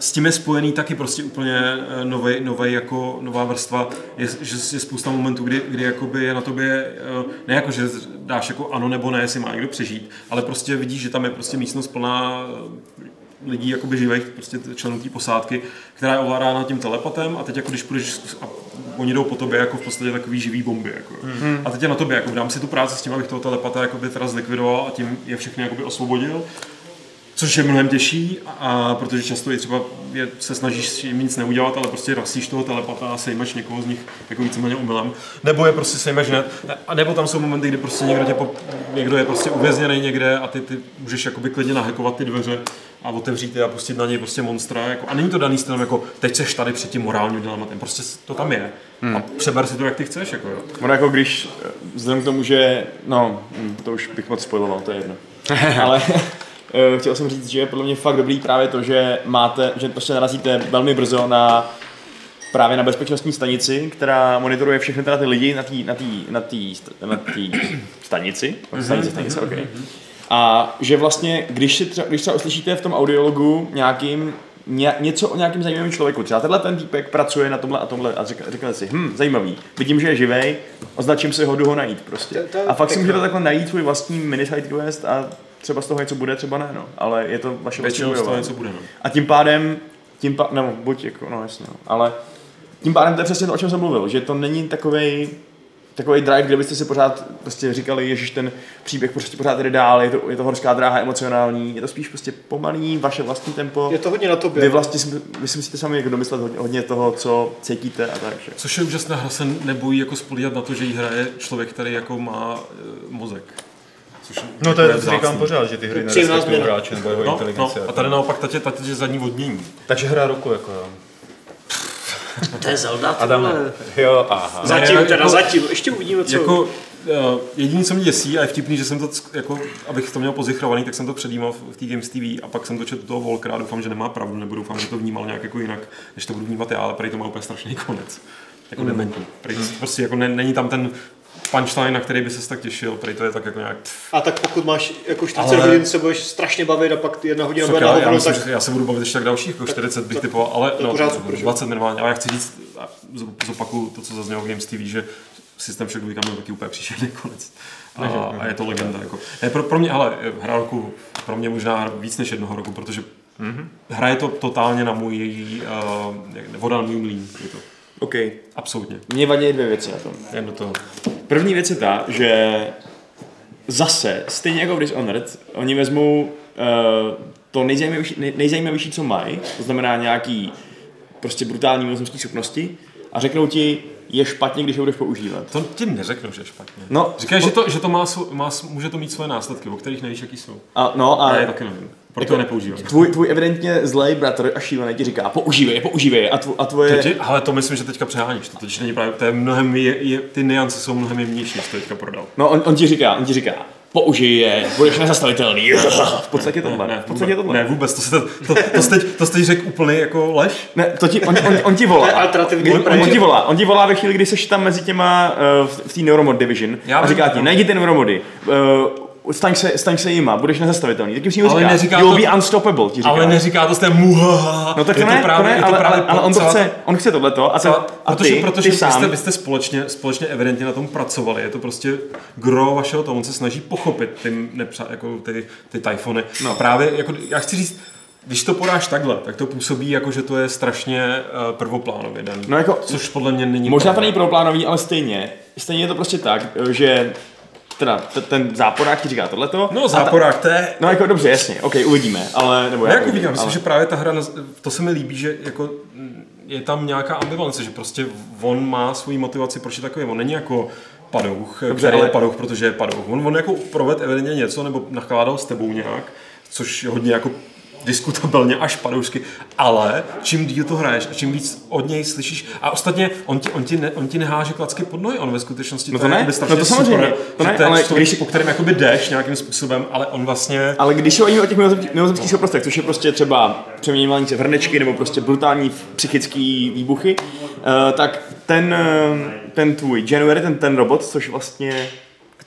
S tím je spojený taky prostě úplně nový, nový jako nová vrstva, je, že je spousta momentů, kdy, kdy jakoby je na tobě, eh, ne jako, že dáš jako ano nebo ne, jestli má někdo přežít, ale prostě vidíš, že tam je prostě místnost plná eh, lidí jakoby živých, prostě členů té posádky, která je ovládána tím telepatem a teď jako když půjdeš a oni jdou po tobě jako v podstatě takový živý bomby. Jako. Mm. A teď je na tobě, jako dám si tu práci s tím, abych toho telepata jakoby teda zlikvidoval a tím je všechny jakoby osvobodil. Což je mnohem těžší, a protože často je třeba je, se snažíš s tím nic neudělat, ale prostě rasíš toho telepata a sejmeš někoho z nich jako víceméně umylem. Nebo je prostě sejmeš hned. A nebo tam jsou momenty, kdy prostě někdo, tě po, někdo je prostě uvězněný někde a ty, ty můžeš jakoby klidně nahekovat ty dveře a otevřít je a pustit na něj prostě monstra. Jako, a není to daný stylem jako teď seš tady před tím morálním dilematem, prostě to tam je. Hmm. A přeber si to, jak ty chceš. Jako, jo. Ono jako když, eh, vzhledem k tomu, že, no, hm, to už bych moc spojiloval, to je jedno. Ale chtěl jsem říct, že je podle mě fakt dobrý právě to, že máte, že prostě narazíte velmi brzo na právě na bezpečnostní stanici, která monitoruje všechny teda ty lidi na té na tý, na tý, na tý stanici, stanici, stanice, okay. A že vlastně, když, si třeba, když třeba uslyšíte v tom audiologu nějakým ně, něco o nějakým zajímavém člověku. Třeba tenhle ten týpek pracuje na tomhle a tomhle a řekne, řekne si, hm, zajímavý, vidím, že je živej, označím si ho, jdu ho najít prostě. To- to a fakt si můžete takhle najít svůj vlastní mini side quest a třeba z toho něco bude, třeba ne, no. Ale je to vaše vlastní Většinou z toho něco bude. No. A tím pádem, tím pádem, nebo buď jako, no jasně, no, ale tím pádem to je přesně to, o čem jsem mluvil, že to není takovej, takový drive, kde byste si pořád prostě říkali, ježiš, ten příběh prostě pořád jde dál, je to, je to horská dráha emocionální, je to spíš prostě pomalý, vaše vlastní tempo. Je to hodně na tobě. Vy vlastně, si- vy si musíte sami jako domyslet hodně, hodně toho, co cítíte a tak. Že? Což je úžasná hra, se nebojí jako spolíhat na to, že jí hraje člověk, který jako má e, mozek. Což No to je, to říkám pořád, že ty hry nerespektují hráče nebo jeho No, no, inteligenci. a tady naopak ta tě, ta tě zadní odmění. Takže hra roku jako jo. To je Zelda, Adam, jo, aha. Zatím, Ne, teda jako- zatím. Ještě uvidíme, co... Jako, uh, jediný, co mě děsí, a je vtipný, že jsem to, jako, abych to měl pozichrovaný, tak jsem to předjímal v v té Games TV a pak jsem to četl toho Volkera a doufám, že nemá pravdu, nebo doufám, že to vnímal nějak jako jinak, než to budu vnímat já, ale prý to má úplně strašný konec. Jako Hmm. dementní. Prostě jako ne, není tam ten punchline, na který by se tak těšil, prý to je tak jako nějak A tak pokud máš jako 40 Ale- hodin, se budeš strašně bavit a pak jedna hodina bude na já, myslím, tak já se budu bavit ještě tak dalších, jako 40 bych typoval, ale no, pořád super, že? 20 minimálně. Ale já chci říct, zopakuju to, co zaznělo v Games TV, že Shock 2 měl taky úplně příšerný konec. A, a, je to legenda. Jako. Ne, pro, pro mě, ale hra roku, pro mě možná víc než jednoho roku, protože mm-hmm. hraje to totálně na můj, uh, voda na můj mlín. Je to. OK. Absolutně. Mě vadí dvě věci na tom. Jen do toho. První věc je ta, že zase, stejně jako v Dishonored, oni vezmou uh, to nejzajímavější, nej, nejzajímavější, co mají, to znamená nějaký prostě brutální mimozemské schopnosti a řeknou ti, je špatně, když ho budeš používat. To ti neřeknu, že je špatně. No, Říkáš, že to, že to má, má, může to mít svoje následky, o kterých nevíš, jaký jsou. A, no a A já je taky nevím. Proto je nepoužívám. tvůj, tvůj evidentně zlej bratr a šílený ti říká, používej je, používej je a, tvo, a tvoje... Ti, ale to myslím, že teďka přeháníš. To totiž není právě, to je mnohem, je, je, ty niance jsou mnohem jemnější, než to teďka prodal. No on, on ti říká, on ti říká, použij je, budeš nezastavitelný. V podstatě tohle. Ne, v podstatě tohle. ne, vůbec, to, se, to, to, teď, to jsi teď řekl úplně jako lež. Ne, to ti, on, on, on ti volá. To je alternativní on, on, ti volá. On ti volá ve chvíli, kdy jsi tam mezi těma uh, v, v té Neuromod Division Já a říká ti, no. najdi ty Neuromody, uh, staň se, staň se jima, budeš nezastavitelný. Tak přímo Ale říká, neříká you'll to- be unstoppable, ti říká. Ale neříká to té muha. no tak je to ne, právě, to ne, je to ale, právě ale, ale on to chce, on chce tohleto a, ten, celá- a protože, ty, protože ty vy, sám, jste, vy jste společně, společně evidentně na tom pracovali. Je to prostě gro vašeho toho. On se snaží pochopit ty, nepřa, jako ty, ty tajfony. No. A právě, jako, já chci říct, když to podáš takhle, tak to působí jako, že to je strašně uh, prvoplánově den. No jako- což podle mě není Možná to není proplánový, ale stejně, stejně je to prostě tak, že teda t- ten záporák ti říká tohleto. No a ta- záporák, to je... No jako dobře, jasně, ok, uvidíme, ale nebo Já já jako uvidím, vidím, myslím, ale... že právě ta hra, to se mi líbí, že jako je tam nějaká ambivalence, že prostě on má svoji motivaci, proč je takový. On není jako padouch, Dobře, který ale- je padouch, protože je padouch. On, on jako proved evidentně něco, nebo nakládal s tebou nějak, což je hodně jako diskutabilně až padoušky, ale čím díl to hraješ a čím víc od něj slyšíš, a ostatně on ti, on ti, ne, on ti neháže klacky pod nohy, on ve skutečnosti No to je ne, jakoby no to samozřejmě, super, to ne, to je ale člověk, když- po kterém jakoby jdeš nějakým způsobem, ale on vlastně Ale když bavíme o těch mimozemských- schopnostech, což je prostě třeba přeměňování se v hrnečky nebo prostě brutální psychický výbuchy, uh, tak ten, eh, ten tvůj January, ten, ten robot, což vlastně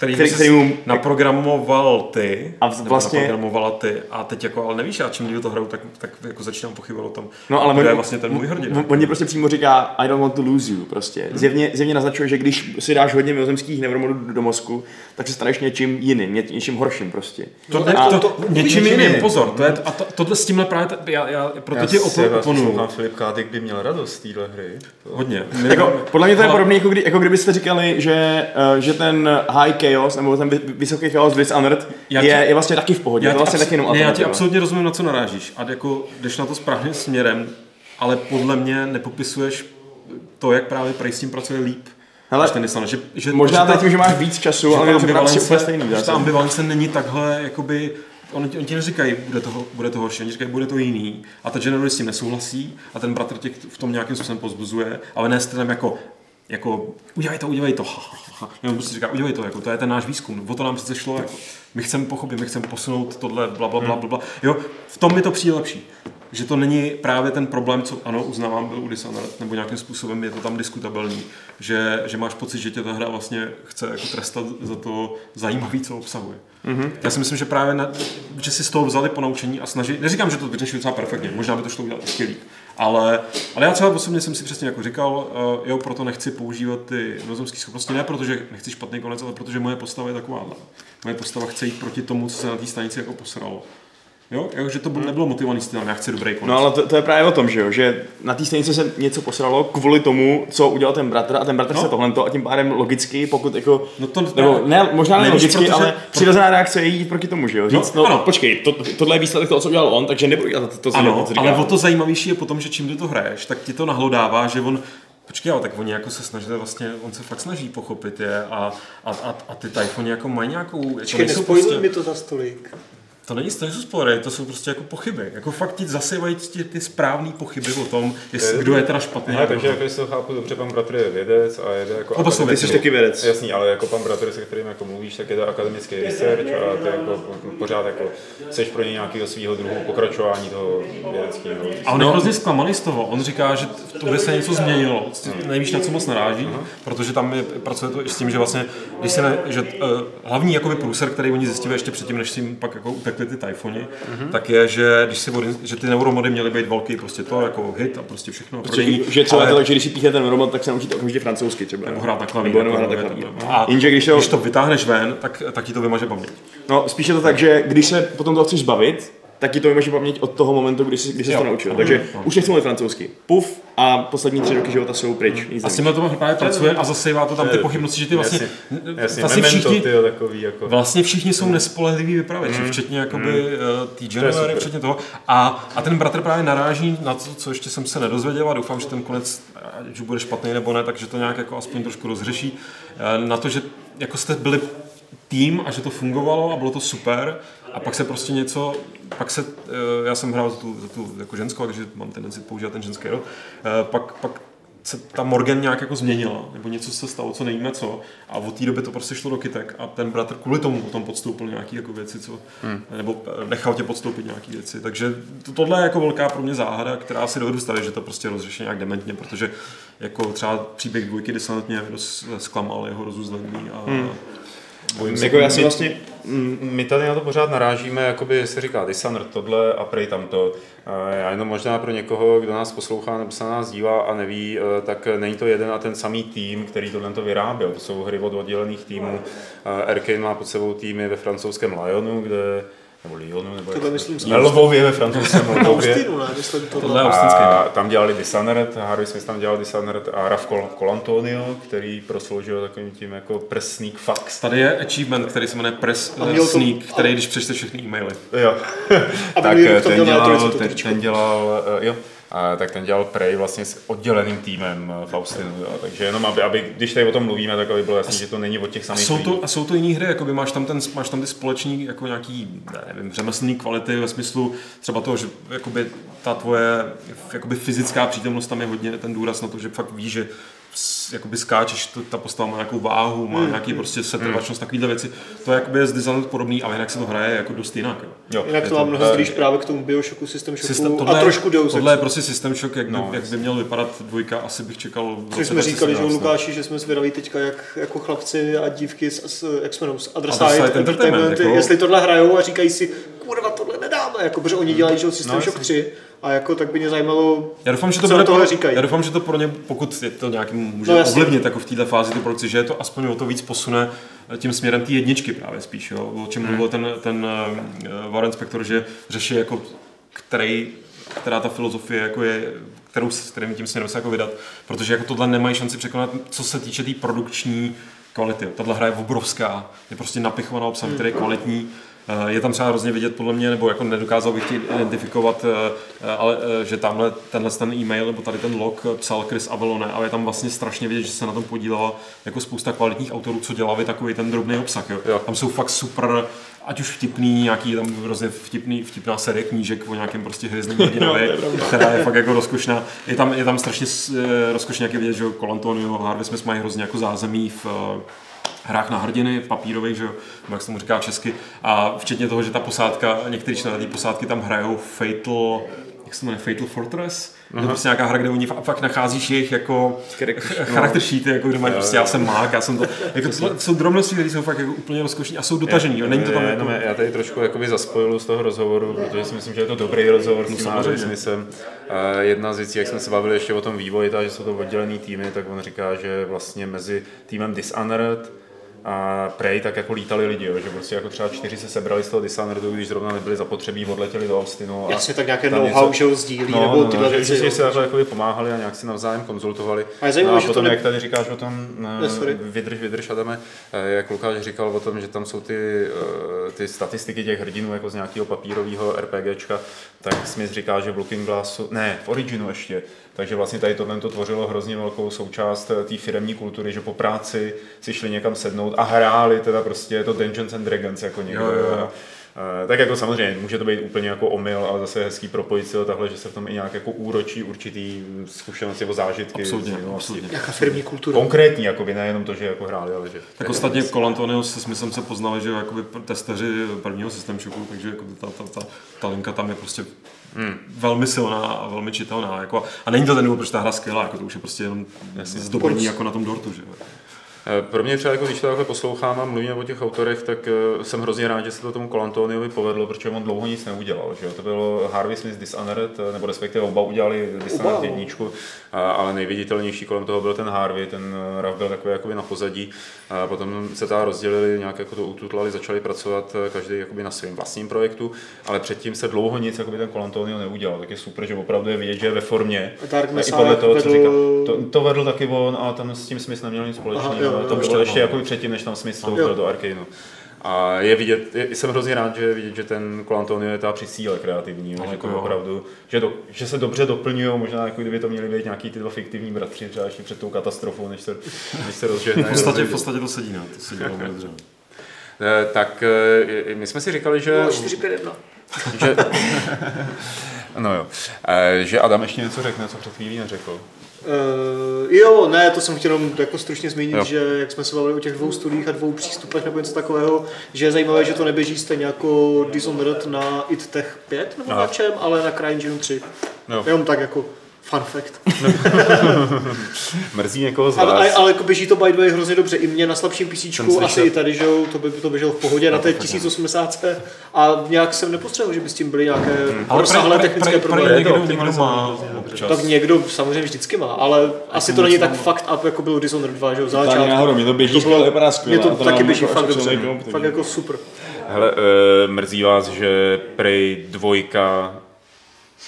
který, Který- který, mu- naprogramoval ty, A a vlastně... vlastně- naprogramovala ty, a teď jako, ale nevíš, já čím díl to hraju, tak, tak jako začínám pochybovat o tom, No, ale kdo je vlastně ten můj hrdina. On, mě prostě přímo říká I don't want to lose you prostě. Zjevně, zjevně naznačuje, že když si dáš hodně mimozemských neuromodů do, do mozku, tak se staneš něčím jiným, ně, něčím horším prostě. To, ne, to, to- to, to- něčím něčím jiným, jiným. pozor, to je, a to, tohle s tímhle právě, já, já proto ti o to oponuju. poslouchám Filip Kády, kdy měl radost z téhle hry. To... Hodně. Jako, podle mě to je podobné, jako, kdy, jako kdybyste říkali, že, uh, že ten high chaos, nebo ten vy- vysoký chaos Dishonored Já je, je vlastně taky v pohodě. Já to ti, vlastně taky jenom ne, já ti absolutně rozumím, na co narážíš. A jako jdeš na to správným směrem, ale podle mě nepopisuješ to, jak právě Prej s tím pracuje líp. Hele, ten Nissan. Že, že, Možná že je tím, že máš víc času, ale ta ambivalence- stejný. že ta ambivalence není takhle, jakoby, on, on ti neříkají, bude to, bude to horší, oni říkají, bude to jiný. A ta January s tím nesouhlasí a ten bratr tě v tom nějakým způsobem pozbuzuje, ale ne stylem jako, jako udělej to, udělej to, ha, ha, ha. Ne, on prostě říká, udělej to, jako, to je ten náš výzkum, o to nám přece šlo, jako. my chceme pochopit, my chceme posunout tohle, bla, bla, bla, bla, bla. Jo, v tom mi to přijde lepší. Že to není právě ten problém, co ano, uznávám, byl u Dishonored, nebo nějakým způsobem je to tam diskutabilní, že, že máš pocit, že tě ta hra vlastně chce jako trestat za to zajímavý, co obsahuje. Mm-hmm. Já si myslím, že právě, na, že si z toho vzali ponaučení a snaží, neříkám, že to vyřeší docela perfektně, možná by to šlo udělat ještě líp, ale, ale já třeba osobně jsem si přesně jako říkal, uh, jo, proto nechci používat ty nozemské schopnosti, ne protože nechci špatný konec, ale protože moje postava je takováhle. Moje postava chce jít proti tomu, co se na té stanici jako posralo. Jo, jako, že to bylo, nebylo motivovaný stylem, já chci dobrý konec. No ale to, to, je právě o tom, že jo, že na té stanici se něco posralo kvůli tomu, co udělal ten bratr a ten bratr No. se tohle a tím pádem logicky, pokud jako, No to- nebo ne, možná ne logicky, protože- ale přirozená reakce je jít proti tomu, že jo, říct, no, No, no ano. počkej, to, tohle je výsledek toho, co udělal on, takže nebudu dělat to, co Ano, ale o to zajímavější je potom, že čím ty to hraješ, tak ti to nahlodává, že on Počkej, ale tak oni jako se snažili vlastně, on se fakt snaží pochopit je a, a, a, a ty Typhony jako mají nějakou... Jako Počkej, prostě... mi to za stolik. To není to nejsou spory, to jsou prostě jako pochyby. Jako fakt ti zasívají ty, ty správné pochyby o tom, jestli, kdo je teda špatný. Ne, takže jako to chápu dobře, pan bratr je vědec a jede jako... Oba jsou ty jsi taky vědec. Jasný, ale jako pan bratr, se kterým jako mluvíš, tak je to akademický research a ty jako pořád jako seš pro něj nějakého svého druhu pokračování toho vědeckého. A on je hrozně zklamaný z toho. On říká, že v tobě se něco změnilo. Nevíš, na co moc naráží, uh-huh. protože tam je, pracuje to i s tím, že vlastně, když se ne, že uh, hlavní jakoby průser, který oni zjistili ještě předtím, než si jim pak jako utekli ty tajfoni, mm-hmm. tak je, že když si že ty neuromody měly být velký, prostě to jako hit a prostě všechno. Prostě, prodejní, že třeba ale... to, že když si píchne ten neuromod, tak se naučíte okamžitě francouzsky třeba. Nebo hrát na klavír. Nebo hrát na klavír. A když, to... když to vytáhneš ven, tak, tak ti to vymaže paměť. No, spíše to tak, že když se potom to chceš zbavit, tak ti to vymaže paměť od toho momentu, kdy jsi, kdy jsi to naučil. Takže no. už nechci mluvit francouzsky. Puf a poslední tři roky života jsou pryč. A s tímhle to právě pracuje a zasejvá to tam ty pochybnosti, že ty vlastně, jasně, jasně, vlastně všichni, tyjo, takový jako... vlastně všichni jsou nespolehliví vypravěči, mm. včetně jakoby mm. uh, té January, včetně toho. A, a ten bratr právě naráží na to, co ještě jsem se nedozvěděl a doufám, že ten konec, ať už bude špatný nebo ne, takže to nějak jako aspoň trošku rozřeší. Uh, na to, že jako jste byli tým a že to fungovalo a bylo to super a pak se prostě něco, pak se, eh, já jsem hrál za tu, za tu jako ženskou, takže mám tendenci používat ten ženský rod, eh, pak, pak se ta Morgan nějak jako změnila, nebo něco se stalo, co nevíme co, a od té doby to prostě šlo do kytek. A ten bratr kvůli tomu potom podstoupil nějaké jako věci, co, hmm. nebo eh, nechal tě podstoupit nějaké věci, takže to, tohle je jako velká pro mě záhada, která si dovedu stavit, že to prostě rozřeší nějak dementně, protože jako třeba příběh dvojky Dissonant mě dost zklamal jeho rozuzlení a, hmm jako já si vlastně, my tady na to pořád narážíme, jakoby se říká Dishonored tohle a prej tamto. Já jenom možná pro někoho, kdo nás poslouchá nebo se na nás dívá a neví, eh, tak není to jeden a ten samý tým, který tohle to vyráběl. To jsou hry od oddělených týmů. Arkane má pod sebou týmy ve francouzském Lyonu, kde nebo Lyonu, nebo Tohle myslím na Lvově ve francouzském Lvově. Tohle a tam dělali Dishonored, Harvey Smith tam dělal Dishonored a Raf Colantonio, který prosloužil takovým tím jako press sneak fax. Tady je achievement, který se jmenuje press sneak, to... který když přečte všechny e-maily. Jo. tak eh, ten dělal, ten, ten dělal, uh, jo, a, tak ten dělal Prey vlastně s odděleným týmem eh, Faustinu, jo. takže jenom aby, aby, když tady o tom mluvíme, tak aby bylo jasné, že to není od těch samých jsou to, A jsou to jiné hry, jakoby máš tam, ten, máš tam ty společní jako nějaký, nevím, řemeslný kvality ve smyslu třeba toho, že jakoby ta tvoje jakoby fyzická přítomnost tam je hodně ten důraz na to, že fakt víš, že jakoby skáčeš, to, ta postava má nějakou váhu, má mm. nějaký prostě setrvačnost, mm. takovéhle věci. To je jakoby z designu podobný, ale jinak se to hraje jako dost jinak. Jo. Jinak to má mnoho zblíž právě k tomu Bioshocku, System Shocku systém, tohle, a trošku Deus Tohle je prostě System Shock, jak, no. by, jak by měl vypadat dvojka, asi bych čekal Co jsme říkali, že Lukáši, že jsme zvědaví teďka, jak jako chlapci a dívky z, jak jsme z Adressite Entertainment, Entertainment jako... jestli tohle hrajou a říkají si, kurva, tohle nedáme, jako, protože oni dělají že System no, Shock 3 a jako tak by mě zajímalo, já doufám, že to bude tohle říkají. Já doufám, že to pro ně, pokud je to nějakým může no, ovlivnit jako v této fázi ty produkci, že je to aspoň o to víc posune tím směrem té jedničky právě spíš, jo? o čem hmm. mluvil ten, ten uh, Warren Spector, že řeší jako který, která ta filozofie jako je, kterou, s kterým tím směrem se jako vydat, protože jako tohle nemají šanci překonat, co se týče té tý produkční kvality. Tahle hra je obrovská, je prostě napichovaná obsahem, který je kvalitní, Eh, je tam třeba hrozně vidět podle mě, nebo jako nedokázal bych identifikovat, eh, eh, ale že tamhle tenhle ten e-mail nebo tady ten log psal Chris Avalone, ale je tam vlastně strašně vidět, že se na tom podílela jako spousta kvalitních autorů, co dělali takový ten drobný obsah. Jo. Jo. Tam jsou fakt super ať už vtipný, nějaký tam hrozně vtipný, vtipná série knížek o nějakém prostě hvězdném hrdinovi, která je fakt jako rozkošná. Je tam, je tam strašně rozkošně, jak je vidět, že Colantonio, Harvey Smith mají hrozně jako zázemí v hrách na hrdiny, papírových, že jo, jak se tomu říká česky, a včetně toho, že ta posádka, některé členové posádky tam hrajou Fatal, jak se jmenuje, Fatal Fortress, Aha. je to prostě nějaká hra, kde oni fakt nacházíš jejich jako charakter sheety, jako kde mají prostě já jsem mák, já jsem to, jako to jsou drobnosti, které jsou fakt jako úplně rozkošní a jsou dotažený, jo, není to tam jako... Já tady trošku jakoby zaspojilu z toho rozhovoru, protože si myslím, že je to dobrý rozhovor s tím Smithem. Jedna z věcí, jak jsme se bavili ještě o tom vývoji, ta, že jsou to oddělený týmy, tak on říká, že vlastně mezi týmem Dishonored a Prey tak jako lítali lidi, jo, že prostě jako třeba čtyři se sebrali z toho Dishonoredu, když zrovna nebyli zapotřebí, odletěli do Austinu. A Jasně, tak nějaké know-how, že ho sdílí, no, nebo no, tyhle no, věci. Že, že si takhle jako pomáhali a nějak si navzájem konzultovali. A je zajímavé, no, a že potom, to ne... jak tady říkáš o tom, ne, vydrž, vydrž, Adame, jak Lukáš říkal o tom, že tam jsou ty, ty statistiky těch hrdinů jako z nějakého papírového RPGčka, tak Smith říká, že v Looking Glassu, ne, v Originu ještě, takže vlastně tady tohle to tvořilo hrozně velkou součást té firemní kultury, že po práci si šli někam sednout a hráli teda prostě to Dungeons and Dragons jako někdo. Jo, jo, jo. Tak jako samozřejmě, může to být úplně jako omyl, ale zase hezký propojit si to takhle, že se v tom i nějak jako úročí určitý zkušenosti nebo zážitky. Absolutně, absolutně. Jaká firmní kultura. Konkrétní, jako by nejenom to, že jako hráli, ale že... Tak ostatně Kolantonio se smyslem se poznali, že jako testeři prvního systém šoku, takže jako ta, ta, ta, ta linka tam je prostě hmm. velmi silná a velmi čitelná. Jako, a není to ten důvod, proč ta hra skvělá, jako to už je prostě jenom zdobení jako na tom dortu. Že? Eh, pro mě třeba, jako, když to takhle poslouchám a mluvím o těch autorech, tak uh, jsem hrozně rád, že se to tomu Colantoniovi povedlo, protože on dlouho nic neudělal. Že jo? To bylo Harvey Smith Dishonored, eh, nebo respektive oba udělali Dishonored jedničku, ale nejviditelnější kolem toho byl ten Harvey, ten Rav byl takový jakoby na pozadí. A potom se ta rozdělili, nějak jako to ututlali, začali pracovat každý jakoby na svém vlastním projektu, ale předtím se dlouho nic jakoby ten Colantonio neudělal. Tak je super, že opravdu je vidět, že je ve formě. Dark a i podle toho, co říká. To, to, vedl taky on a tam s tím Smith neměl nic společného to bylo ještě jako předtím, než tam Smith vstoupil do Arkaneu. A je vidět, je, jsem hrozně rád, že je vidět, že ten Colantonio je ta při síle kreativní, že, jako opravdu, že, do, že, se dobře doplňují, možná jako kdyby to měli být nějaký ty dva fiktivní bratři, třeba ještě před tou katastrofou, než se, než se rozžehne. v, podstatě, v podstatě to sedí, no, to sedí velmi dobře. Eh, tak eh, my jsme si říkali, že... No, 4, 5, 1. že no jo, eh, že Adam ještě něco řekne, co před chvílí neřekl. Uh, jo, ne, to jsem chtěl jenom jako stručně zmínit, jo. že jak jsme se bavili o těch dvou studiích a dvou přístupech nebo něco takového, že je zajímavé, že to neběží stejně jako Dishonored na IT Tech 5 nebo Aha. na čem, ale na CryEngine 3. Jo. Jenom tak jako Fun fact. Mrzí někoho z vás. Ale, ale jako běží to by the way hrozně dobře. I mě na slabším PC, asi i tady, že jo, to by to běželo v pohodě no, na té 1080 a nějak jsem nepostřehl, že by s tím byly nějaké hmm. rozsáhlé technické problémy. Někdo, někdo má tak někdo samozřejmě vždycky má, ale asi to není tak fakt up, jako bylo Dishonored 2, že jo, začátku. náhodou, mě to běží skvěle, vypadá skvěle. Mě to taky běží fakt dobře, fakt jako super. Hele, uh, mrzí vás, že Prey 2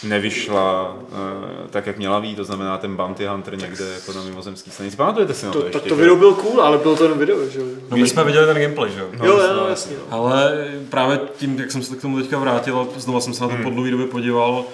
nevyšla uh, tak, jak měla být, to znamená ten Bounty Hunter někde jako na mimozemský stanici. Pamatujete si na to, to ještě? Tak to video byl cool, ale bylo to jenom video, že No my jsme viděli ten gameplay, že jo? No, jo, jo, jasně. No. Ale právě tím, jak jsem se k tomu teďka vrátil a znova jsem se na to hmm. po dlouhé době podíval,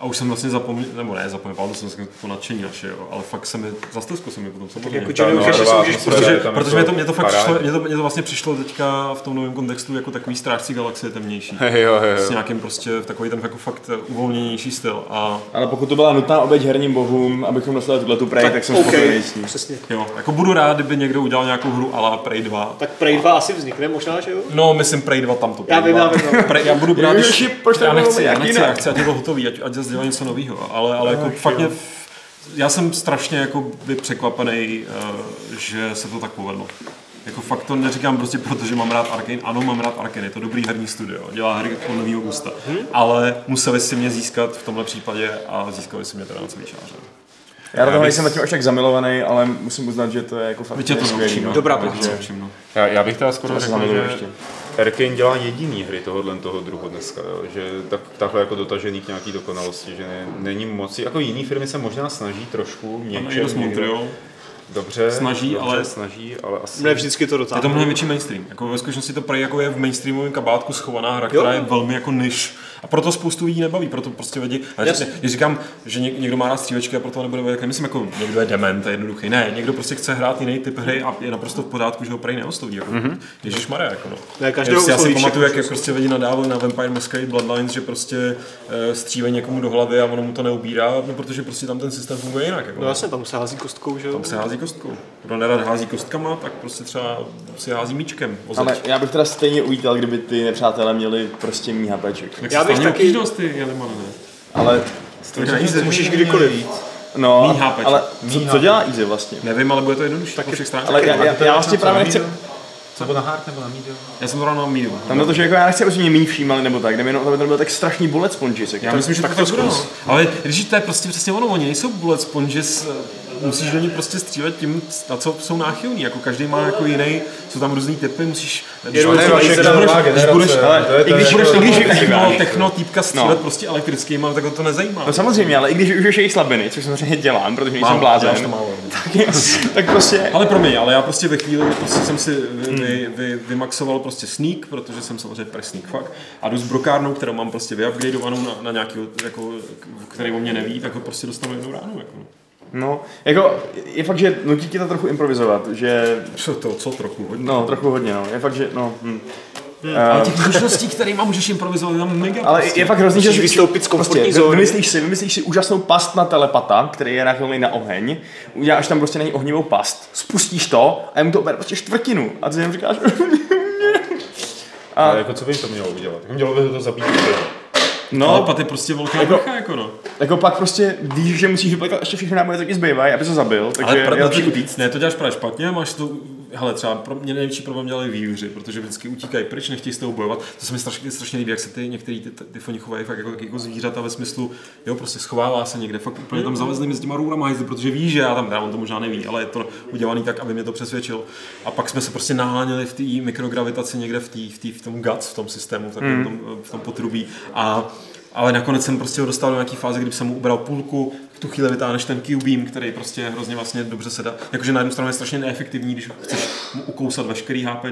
a už jsem vlastně zapomněl, nebo ne, zapomněl, jsem si to nadšení naše, jo, ale fakt se mi, za stesku se mi potom samozřejmě. Tak jako Johnny Cash můžeš protože, protože mě to, mě to fakt přišlo, mě to, mě to vlastně přišlo teďka v tom novém kontextu jako takový strážcí galaxie temnější. Hey, jo, jo. S nějakým prostě takový ten jako fakt uvolněnější styl. A... Ale pokud to byla nutná oběť herním bohům, abychom dostali tuhle tu Prey, tak, tak jsem okay. spokojený s Přesně. Jo, jako budu rád, kdyby někdo udělal nějakou hru ala Prey 2. Tak Prey 2 asi vznikne možná, že jo? No, myslím Prey 2 tam to. Já vím, já vím. Já budu rád, já nechci, já nechci, já chci, ať je to hotový, ať, ať dělá něco nového ale, ale jako fakt mě, já jsem strašně jako by překvapený, uh, že se to tak povedlo. Jako fakt to neříkám prostě proto, že mám rád Arkane. Ano, mám rád Arkane, je to dobrý herní studio, dělá hry od nového gusta. Hmm? Ale museli si mě získat v tomhle případě a získali si mě teda na celý čáře. Já do toho nejsem zatím až tak zamilovaný, ale musím uznat, že to je jako fakt Víte to skvělý. No. Dobrá práce. No. Já, já, bych teda skoro řekl, že ještě. Arkane dělá jediný hry tohohle toho druhu dneska, jo? že tak, takhle jako dotažený k nějaký dokonalosti, že ne, není moci, jako jiný firmy se možná snaží trošku něčem, Dobře, snaží, dobře, ale snaží, ale asi... Ne vždycky to dotáhne. Je to mnohem větší mainstream. Jako ve skutečnosti to prej jako je v mainstreamovém kabátku schovaná hra, která je velmi jako niž. A proto spoustu lidí nebaví, proto prostě lidi. Když říkám, že někdo má rád střílečky a proto nebude vědět, myslím jako někdo je dement, je jednoduchý. Ne, někdo prostě chce hrát jiný typ hry a je naprosto v pořádku, že ho prej neosloví. Jako. Mm-hmm. Ježíš Maria, jako no. Ne, já, já si pamatuju, jak, jak prostě lidi nadávali na Vampire Masquerade Bloodlines, že prostě střílejí někomu do hlavy a ono mu to neubírá, no, protože prostě tam ten systém funguje jinak. Jako. No jasně, tam se hází kostkou, že jo? Tam se hází kostkou nerad hází kostkama, tak prostě třeba si hází míčkem. Ale já bych teda stejně uvítal, kdyby ty nepřátelé měli prostě mý hapeček. Já bych taky... dost ty Jelimane, ne? Ale... To můžeš kdykoliv víc. No, ale co, co dělá Easy vlastně? Nevím, ale bude to jednodušší tak po všech stránkách. Ale já, já, já vlastně právě nechci... Nebo na hard nebo na medium? Já jsem to na medium. Tam to, že jako já nechci, aby mě méně všímali nebo tak, kdyby to byl tak strašný bullet sponges. Já myslím, že tak to zkus. Ale když to je prostě přesně ono, oni nejsou bullet sponges musíš do ní prostě střílet tím, na co jsou náchylní. Jako každý má jako jiný, jsou tam různý typy, musíš... Když, budeš, i když budeš techno, využíváš. techno týpka střílet No. prostě elektrickýma, tak ho to nezajímá. No samozřejmě, ale i když užiješ jejich slabiny, což samozřejmě dělám, protože nejsem blázen, děláš to málo. tak, tak prostě... Ale promiň, ale já prostě ve chvíli prostě jsem si vy, vy, vy, vymaxoval prostě sneak, protože jsem samozřejmě pre sneak fakt. A jdu s brokárnou, kterou mám prostě vyupgradeovanou na, na nějaký, jako, který o mě neví, tak ho prostě dostanu jednou ráno. Jako. No, jako je fakt, že nutí tě to trochu improvizovat, že Co to, co trochu hodně. no, trochu hodně, no, je fakt, že no, hm. Ale těch možností, kterýma můžeš improvizovat, je tam mega. Ale prostě. je fakt hrozný, že vystoupit z komfortní prostě, zóny. Vymyslíš si, vymyslíš si úžasnou past na telepata, který je nachylný na oheň, uděláš tam prostě na něj ohnivou past, spustíš to a jemu to bere prostě čtvrtinu a ty jenom říkáš, Ale jako co by jim to mělo udělat? Mělo by to zabít úplně. No, Ale pat je prostě velká Jako- jako, jako no. jako pak prostě víš, že musíš vyplatit ještě všechny náboje, co ti zbývají, aby to zabil, takže Ale je lepší utíct. ne, to děláš právě špatně, máš to, hele, třeba pro mě největší problém dělají výhři, protože vždycky utíkají pryč, nechtějí s tebou bojovat. To se mi strašně, strašně líbí, jak se ty některý ty, ty foni chovají fakt jako, jako zvířata ve smyslu, jo, prostě schovává se někde, fakt úplně tam zavezli mezi těma rourama hajzlu, protože ví, že já tam, já on to možná neví, ale je to udělaný tak, aby mě to přesvědčil. A pak jsme se prostě naháněli v té mikrogravitaci někde v, tý, v, tý, v tom guts, v tom systému, v, takovém tom, v tom potrubí. A ale nakonec jsem prostě ho dostal do nějaký fáze, kdy jsem mu ubral půlku, v tu chvíli vytáhneš ten Q-beam, který prostě hrozně vlastně dobře se dá. Jakože na jednu stranu je strašně neefektivní, když chceš mu ukousat veškerý HP,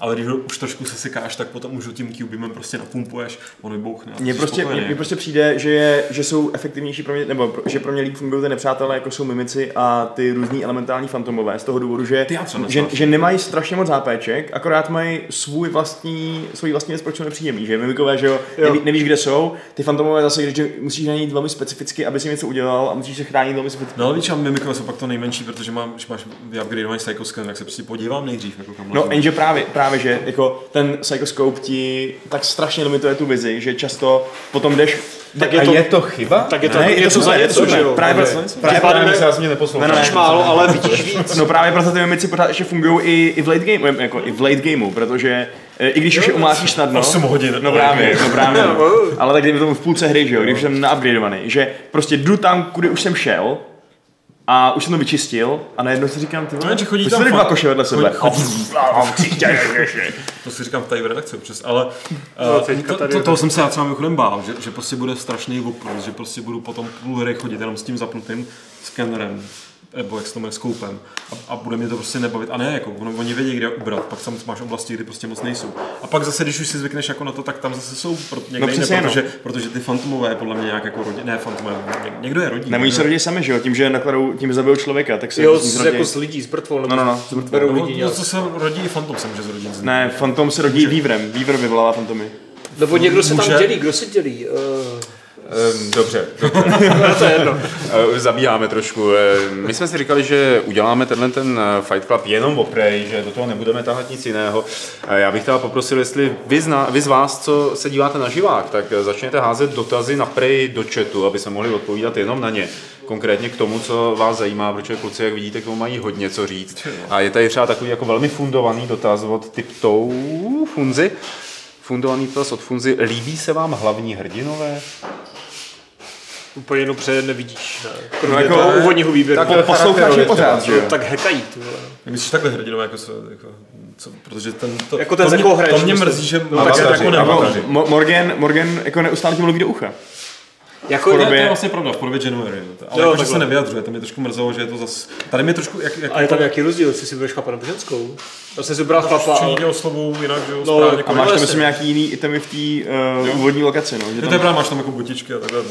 ale když ho už trošku sesekáš, tak potom už ho tím Q-beamem prostě napumpuješ, on vybouchne. a Mně prostě, mně, mně prostě přijde, že, je, že jsou efektivnější pro mě, nebo pro, že pro mě líp fungují ty nepřátelé, jako jsou mimici a ty různý elementální fantomové, z toho důvodu, že, že, že, nemají strašně moc HPček, akorát mají svůj vlastní, svůj vlastní věc, proč jsou nepříjemný, že? Mimikové, že jo, neví, nevíš, kde jsou, ty fantomové zase, když musíš na ní velmi specificky, aby si něco udělal a musíš se chránit velmi specificky. No ale víš, a mimikové jsou pak to nejmenší, protože mám, když máš vyupgradeovaný Psycho Scan, tak se prostě podívám nejdřív, jako kam No, jenže právě, právě, že jako ten psychoscope ti tak strašně limituje tu vizi, že často potom jdeš Tak je A to, je to chyba? tak je to Ne, je to něco za to něco, že jo? Právě, právě, právě, Právě ne- se mě neposlouchal. Ne, ne, málo, ale vidíš víc. No právě proto ty mimici pořád ještě fungují i, i v late game, jako i v late gameu, protože e, i když už je umlátíš snadno. 8 hodin. No právě, no právě. No. Ale tak dejme tomu v půlce hry, že jo, když jsem naupgradeovaný, že prostě jdu tam, kudy už jsem šel, a už jsem to vyčistil a najednou si říkám, ty No, vole, jenže chodí proč tam dva koše vedle sebe. chodí- To si říkám tady v redakci občas, ale No, uh, to, tady- to, toho jsem se já třeba mimochodem bál, že, že prostě bude strašný oprus, že prostě budu potom půl hry chodit jenom s tím zapnutým skenerem nebo jak se to jmenuje, skoupem a, a, bude mě to prostě nebavit. A ne, jako ono, oni vědí, kde ubrat, pak tam máš oblasti, kdy prostě moc nejsou. A pak zase, když už si zvykneš jako na to, tak tam zase jsou pro, někde No jinde, přesně, no. protože, protože, ty fantomové podle mě nějak jako rodin, ne fantomové, ně- někdo je rodí. Ne, oni se rodí sami, že jo, tím, že nakladou, tím zabijou člověka, tak se Jo, z nich z, rodí. jako z lidí, z mrtvol, nebo No, no, no, z berou no, lidi no, to se rodí i fantom se může zrodit. Ne, fantom se rodí vývrem, vývr vyvolává fantomy. Nebo někdo se tam dělí, kdo se dělí? Uh, Ehm, Dobře, dobře. no, to je jedno. Eh, Zabíháme trošku. Eh, My jsme si říkali, že uděláme tenhle ten eh, Fight Club jenom o Prey, že do toho nebudeme tahat nic jiného. Já bych teda poprosil, jestli vy z, ná- vy z vás, co se díváte na živák, tak začněte házet dotazy na Prey do chatu, aby se mohli odpovídat jenom na ně. Konkrétně k tomu, co vás zajímá, protože kluci, jak vidíte, k tomu mají hodně co říct. A je tady třeba takový jako velmi fundovaný dotaz od Tiptou Funzi. Fundovaný dotaz od Funzi. Líbí se vám hlavní hrdinové? Úplně jenom před nevidíš. Ne? Kromě No, jako- toho úvodního výběru. Tak Posloucháš je pořád, že jo? tak hekají, ty vole. Myslíš takhle hrdinové, jako se, jako, co, protože ten, to, Jako ten, to, mě, hraješ, to mě myslím. mrzí, že No, tak jako. Avataři. Mo- Morgan, Morgan jako neustále ti mluví do ucha. Jako, To podobě- je, to je vlastně pravda, v podobě January. jo. Ale Jo, jako, že se nevyjadřuje, to mě trošku mrzelo, že je to zase... Tady mě trošku... Jak, jak a je tam nějaký rozdíl, jestli si budeš chlapa nebo ženskou? Já jsem si bral chlapa, ale... Činí oslovu jinak, že jo, No, správně. A máš tam, jasně. myslím, nějaký jiný itemy v té uh, úvodní lokaci, no. Že Jo, to je tam, pravda, máš tam jako botičky a takhle.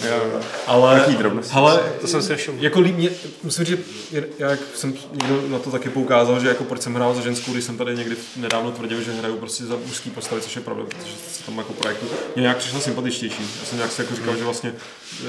Ale, Takový drobnosti. ale To jsem si nevšiml. jako líp, mě, musím říct, že já jak jsem někdo na to taky poukázal, že jako proč jsem hrál za ženskou, když jsem tady někdy nedávno tvrdil, že hraju prostě za mužský postavy, což je pravda, protože se tam jako projektu mě nějak přišla sympatičtější. Já jsem nějak si jako říkal, že vlastně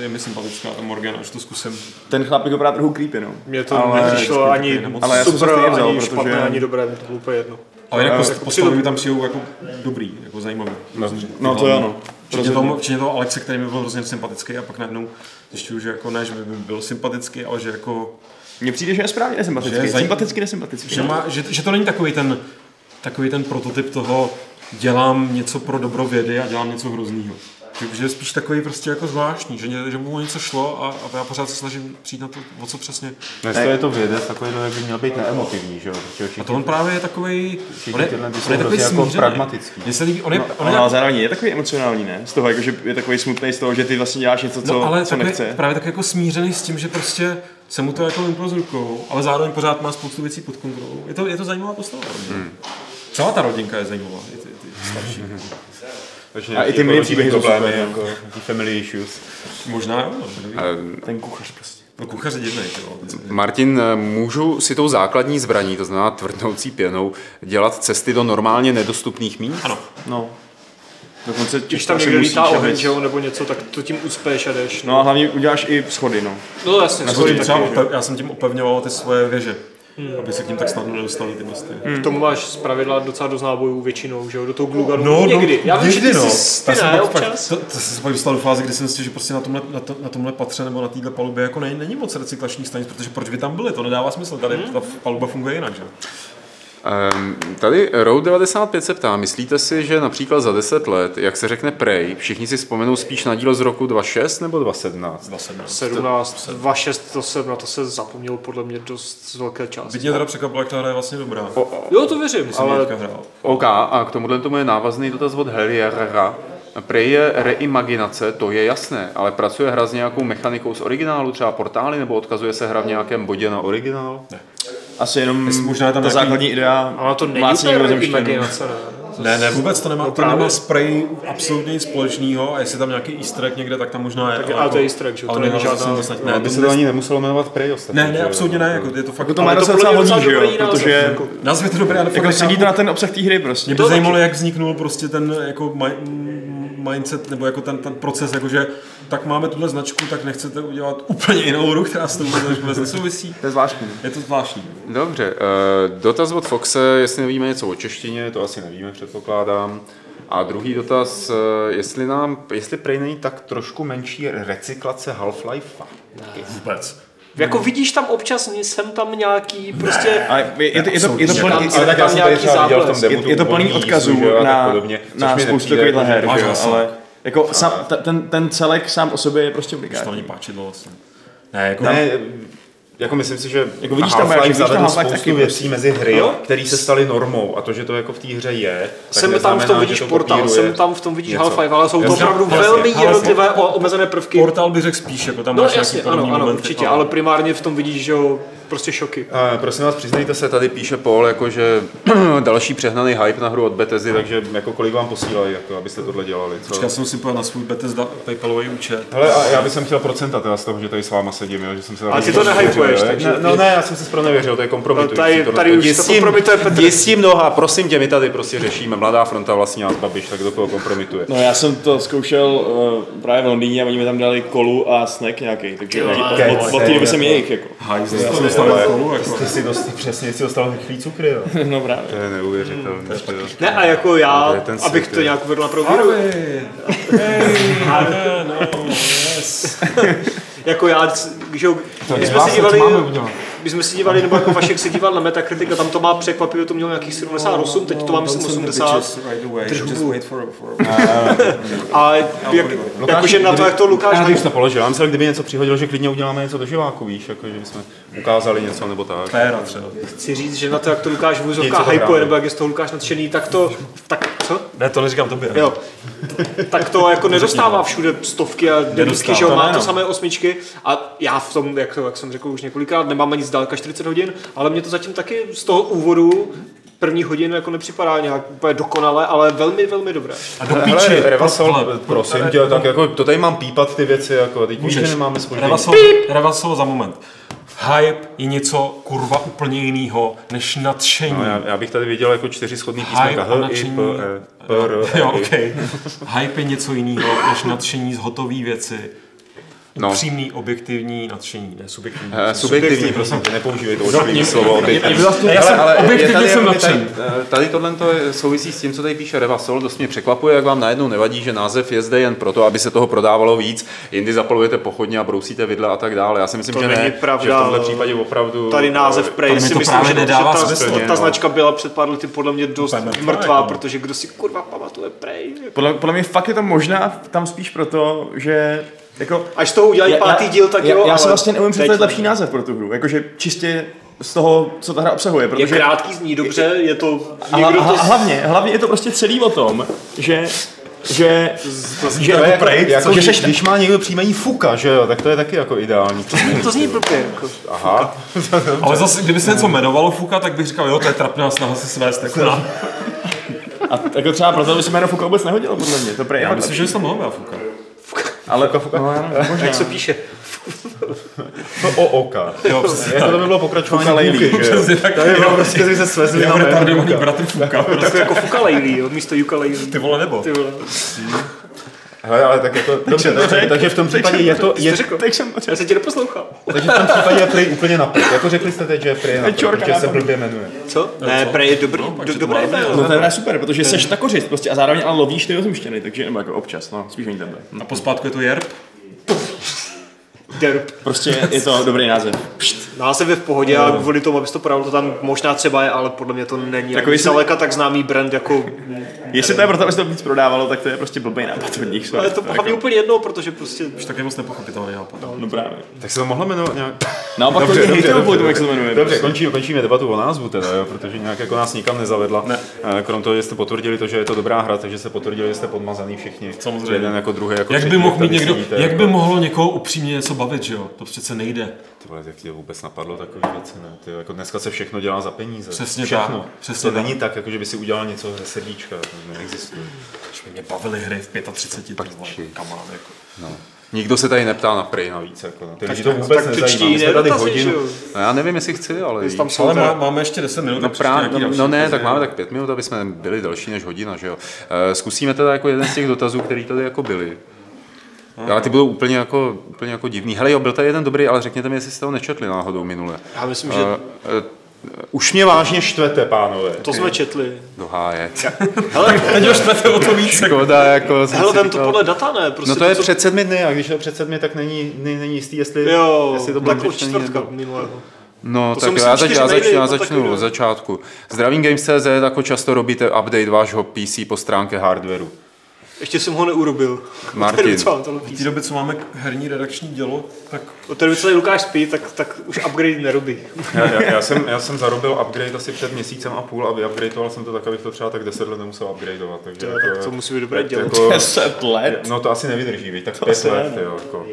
je mi sympatická ta Morgana, že to zkusím. ten chlapík vypadá trochu creepy, no. Mně to Ale- nepřišlo ani. Ale já jsem super, se stejně vzal, ani protože- špatné, ani dobré, mi to bylo úplně jedno. Ale jinak jako postavy mi tam přijdou jako dobrý, jako zajímavý. No, No to jo, no. Včetně toho, včetně toho Alexe, který mi byl hrozně sympatický a pak najednou zjišťuju, že jako ne, že by byl sympatický, ale že jako Mně přijde, že je správně nesympatický. Že je zaj- Sympaticky nesympatický. že, má, že, že to není takový ten, takový ten prototyp toho dělám něco pro dobro vědy a dělám něco hroznýho. Že, že je spíš takový prostě jako zvláštní, že, že mu něco šlo a, a já pořád se snažím přijít na to, o co přesně. To je to vědec, takový to, jak by měl být neemotivní, že jo? A to on právě je takový, on je, on je takový jako pragmatický. Mně se líbí, on je, no, on je, ale zároveň je takový emocionální, ne? Z toho, jako, že je takový smutný z toho, že ty vlastně děláš něco, co, no, ale co takový, nechce. právě tak jako smířený s tím, že prostě se mu to jako vyplo z rukou, ale zároveň pořád má spoustu věcí pod kontrolou. Je to, je to zajímavá postava. Hmm. Celá ta rodinka je zajímavá, i ty, ty starší. Takže a i ty milí příběhy problémy, jako family issues. Možná jo. No, ten kuchař prostě. No kuchař je divný. Martin, můžu si tou základní zbraní, to znamená tvrdnoucí pěnou, dělat cesty do normálně nedostupných míst? Ano. No. Dokonce Když tam někde lítá oheň, že nebo něco, tak to tím uspěješ a jdeš. No a hlavně uděláš i schody, no. No jasně, schody já jsem tím opevňoval ty svoje věže. Hmm. aby se k ním tak snadno nedostali ty mosty. Hmm. K tomu máš z pravidla docela dost nábojů většinou, že jo, do toho gluganu. No, někdy. Já vím, někdy, že ty no. jsi ty ne, občas. To, to, se pak dostal do fáze, kdy jsem si, že prostě na tomhle, na, to, na tomhle patře nebo na téhle palubě jako není, není moc recyklačních stanic, protože proč by tam byly, to nedává smysl, tady hmm. ta paluba funguje jinak, že? Um, tady Road 95 se ptá, myslíte si, že například za 10 let, jak se řekne Prey, všichni si vzpomenou spíš na dílo z roku 26 nebo 2017? 2017. 17, 26, to jsem na to se zapomněl podle mě dost z velké části. Vidíte teda překvapilo, jak ta hra je vlastně dobrá. O, o, jo, to věřím, ale... OK, a k tomuhle tomu je návazný dotaz od Herriera. Prey je reimaginace, to je jasné, ale pracuje hra s nějakou mechanikou z originálu, třeba portály, nebo odkazuje se hra v nějakém bodě na originál? Ne asi jenom možná tam ta nějaký... základní idea Ale to není úplně imaginace, ne? Ne, ne, vůbec to nemá, no, to nemá spray absolutně nic společného a jestli tam nějaký easter egg někde, tak tam možná je. Tak, ale, to je easter egg, že? To není žádná... Vlastně, ne, by se to ani nemuselo jmenovat Prey ostatně. Ne, ne, absolutně ne, jako je to fakt... Jako to má docela hodně, že jo, protože... Název je to dobré, ale jako sedí to na ten obsah té hry prostě. Mě by zajímalo, jak vzniknul prostě ten jako mindset, nebo jako ten, ten proces, jakože tak máme tuhle značku, tak nechcete udělat úplně jinou hru, která s tou vůbec nesouvisí. To je zvláštní. Je to zvláštní. Dobře, uh, dotaz od Foxe, jestli nevíme něco o češtině, to asi nevíme, předpokládám. A druhý dotaz, eh, jestli nám, jestli prej není tak trošku menší recyklace Half-Life? Ne. Vůbec. Jako vidíš tam občas, jsem tam nějaký prostě... A je, je, to, je, to, je to plný, je, tak já jsem tady třeba viděl v tom demo je, je to plný odkazů na, na spoustu takovýchhle her, ale jako sám, ten, ten celek sám o sobě je prostě unikátní. To není páčidlo vlastně. Ne, jako... Ne, jako myslím si, že jako vidíš tam, Half-Life zavedl spoustu věcí mezi hry, které se staly normou a to, že to jako v té hře je, tak jsem tam v tom vidíš portál, jsem tam v tom vidíš Half-Life, ale jsou to opravdu velmi jednotlivé omezené prvky. Portál bych řekl spíš, jako tam no, máš jasně, ano, ano, určitě, ale primárně v tom vidíš, že prostě šoky. A, prosím vás, přiznejte se, tady píše Paul, jako že další přehnaný hype na hru od Bethesdy, takže jako kolik vám posílají, jako, abyste tohle dělali. Co? Já jsem si na svůj Bethesda PayPalový účet. Hele, a já bych chtěl procenta teda z toho, že tady s váma sedím, jo, že jsem se Ale ty to nehypuješ, takže... Ne, no ne, já jsem se skoro nevěřil, to je kompromitující. No, tady, tady už to kompromituje Petr. Mnoha, prosím tě, my tady prostě řešíme. Mladá fronta vlastní nás Babiš, tak do koho kompromituje. No já jsem to zkoušel uh, právě v Londýně a oni mi tam dali kolu a snack nějaký, takže od té doby jsem jejich. Jako. Haj, kolu, jako ty si dostal, přesně si dostal rychlý cukry, jo. no právě. To je neuvěřitelné. Hmm, ne, a jako já, no, abych svět, to nějak uvedl na prověru. no, yes. jako já, když my jsme si dívali, my jsme si dívali, nebo jako Vašek se díval na Metacritic a tam to má překvapivě, to mělo nějakých 78, teď to mám myslím 80. A jak, jakože na to, jak to Lukáš... Já to položil, já myslel, kdyby něco přihodil, že klidně uděláme něco do živáku, víš, jako, že jsme ukázali něco nebo tak. Féra třeba. Chci říct, že na to, jak to Lukáš vůzovka hypuje, nebo jak je z toho Lukáš nadšený, tak to... Tak co? Ne, to neříkám tobě. Jo. tak to jako nedostává všude stovky a devítky, že jo, má to samé osmičky a já v tom, jak, jak jsem řekl už několikrát, nemám ani zdaleka 40 hodin, ale mě to zatím taky z toho úvodu první hodin jako nepřipadá nějak úplně dokonale, ale velmi, velmi dobré. A do píči, Hele, Revasol, prosím tě, tak jako, to tady mám pípat ty věci, jako, teď že nemáme spoždění. Revasol, Revasol za moment. Hype je něco kurva úplně jiného než nadšení. No, já, já, bych tady viděl jako čtyři schodný písmenka. H, nadšení, I, P, E, R, Jo, okay. Hype je něco jiného než nadšení z hotové věci No. Upřímný, objektivní nadšení, ne subjektivní. Uh, subjektivní, prosím tě, nepoužívej to ošklivý slovo objektivní. Vlastně, já jsem ale, objektivně jsem nadšen. Tady, tady tohle souvisí s tím, co tady píše Revasol, dost mě překvapuje, jak vám najednou nevadí, že název je zde jen proto, aby se toho prodávalo víc, jindy zapalujete pochodně a brousíte vidle a tak dále. Já si myslím, to že ne, pravda, že v tomhle případě opravdu... Tady název Prey si myslím, že, nedává ta, smysl, ta, no. značka byla před pár lety podle mě dost mrtvá, protože kdo si kurva pamatuje Prey. Podle, podle mě fakt je to možná tam spíš proto, že jako, Až to udělají já, pátý díl, tak já, jo. Já se vlastně neumím představit lepší název pro tu hru. Jakože čistě z toho, co ta hra obsahuje. Protože je krátký, zní dobře, je to... A, a, a, hlavně, hlavně je to prostě celý o tom, že že, to zní že, to jako, prejt, jako, že když, když má někdo příjmení fuka, že jo, tak to je taky jako ideální. To zní, to zní blbě. Jako. Aha. Ale zase, kdyby se něco jmenovalo fuka, tak bych říkal, jo, to je trapná snaha se svést. Jako na... A jako třeba proto by se jméno Fuka vůbec nehodilo, podle mě. To prej, Já myslím, že jsem mohl Fuka. Ale fuka, fuka. No, no, Jak se píše? o oka. Jo, přesně. Jako to by bylo pokračování Lejlí, že jo? To je prostě, že se svezli na retardovaný bratr Fuka. Tak jako Fuka Lejlí, jo, místo Juka Lejlí. Ty vole nebo? Ty vole. Hele, ale tak jako, dobře, dobře, takže v tom případě je to... Je, tak jsem, já se tě neposlouchal. Takže v tom případě je Prey úplně na Jako řekli jste teď, že je Prey na protože se blbě jmenuje. Co? Ne, Prey je dobrý, no, do, dobré jméno. No to je super, protože jsi ta kořist prostě a zároveň ale lovíš ty ozumštěny, takže nebo jako občas, no, spíš oni tebe. A pospátku je to Jerb? Derp. Prostě je to dobrý název. Pšt. Název je v pohodě a kvůli tomu, abys to pravil, to tam možná třeba je, ale podle mě to není Takový zdaleka tak známý brand jako... Jestli to je proto, aby se to víc prodávalo, tak to je prostě blbý nápad od nich. Ale to hlavně jako... úplně jedno, protože prostě... Už tak je moc nepochopitelný nápad. No, no právě. Tak se to mohlo jmenovat nějak... Naopak dobře, to dobře, dobře, dobře, jak se to jmenuje. Dobře, končíme, končíme debatu o názvu teda, jo, protože nějak jako nás nikam nezavedla. Ne. Krom toho, že jste potvrdili to, že je to dobrá hra, takže se potvrdili, že jste podmazaný všichni. Samozřejmě. Jeden jako druhý. Jako jak by mohl mít někdo, jak by mohlo někoho upřímně něco bavit, že jo? To přece nejde. Ty vole, jak ti vůbec napadlo takové věci, ne? Ty, jako dneska se všechno dělá za peníze. Přesně všechno. tak. Přesně to tak. není tak, jako že by si udělal něco ze srdíčka, to neexistuje. Mě bavily hry v 35, tak kamán, jako. No. Nikdo se tady neptá na Prey navíc. Jako, no. Ty lidi to vůbec tak nezajímá. My jsme tady hodinu. No, já nevím, jestli chci, ale... Tam ale má, máme ještě 10 minut. No, právě, no, no ne, tak máme tak 5 minut, aby jsme byli delší než hodina. Že jo? Uh, zkusíme teda jako jeden z těch dotazů, který tady jako byli. Ale ty budou úplně jako, úplně jako divný. Hele jo, byl tady jeden dobrý, ale řekněte mi, jestli jste ho nečetli náhodou minule. Já myslím, že... Uh, uh, už mě vážně štvete, pánové. To jsme četli. Do háje. Hele, teď už štvete o to víc. Škoda, jako... Hele, ten to podle data ne. Prostě no to, to je co... před sedmi dny a když je před sedmi, tak není, není jistý, jestli, jo, jestli to bylo tak od čtvrtka minulého. No, to tak já, zač, já, zač, já začnu od začátku. Zdravím Games.cz, jako často robíte update vášho PC po stránce hardwareu. Ještě jsem ho neurobil. Martin. V té době, co máme herní redakční dělo, tak... Od té doby, co Lukáš spí, tak, tak už upgrade nerobí. já, já, já, jsem, já jsem zarobil upgrade asi před měsícem a půl a vyupgradeoval jsem to tak, abych to třeba tak 10 let nemusel upgradeovat. Takže to, jako, tak to musí být dobré dělo. Jako, 10 let? No to asi nevydrží, víc, tak 5 let. Jo, jako,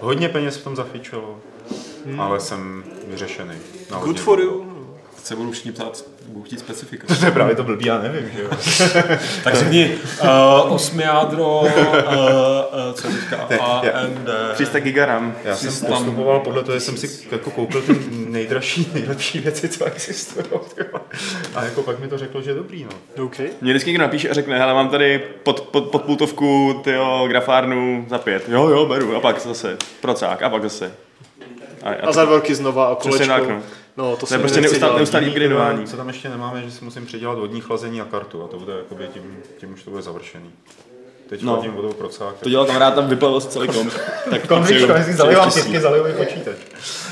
hodně peněz v tom zafičilo, hmm. ale jsem vyřešený. Good for you se budou všichni ptát, budou chtít specifika. To je právě to blbý, já nevím, že jo. tak řekni, uh, osmi jádro, uh, uh, co teďka, AMD. 300 gigaram. Já jsem postupoval podle toho, že jsem si jako koupil ty nejdražší, nejlepší věci, co existují. A jako pak mi to řeklo, že je dobrý, no. Okay. Mě vždycky někdo napíše a řekne, hele, mám tady pod, pod, pod pultovku, tyjo, grafárnu za pět. Jo, jo, beru. A pak zase procák, a pak zase. A, a, a za velký znova a kolečko. Tak, no. No, to, je prostě neustále, neustálý upgradeování. Co tam ještě nemáme, že si musím předělat vodní chlazení a kartu a to bude jakoby tím, tím už to bude završený. Teď no. chladím vodou procák. To dělal kamarád, tam vyplavil se celý komp. tak konvičko, jestli zalivám pětky, zalivový počítač.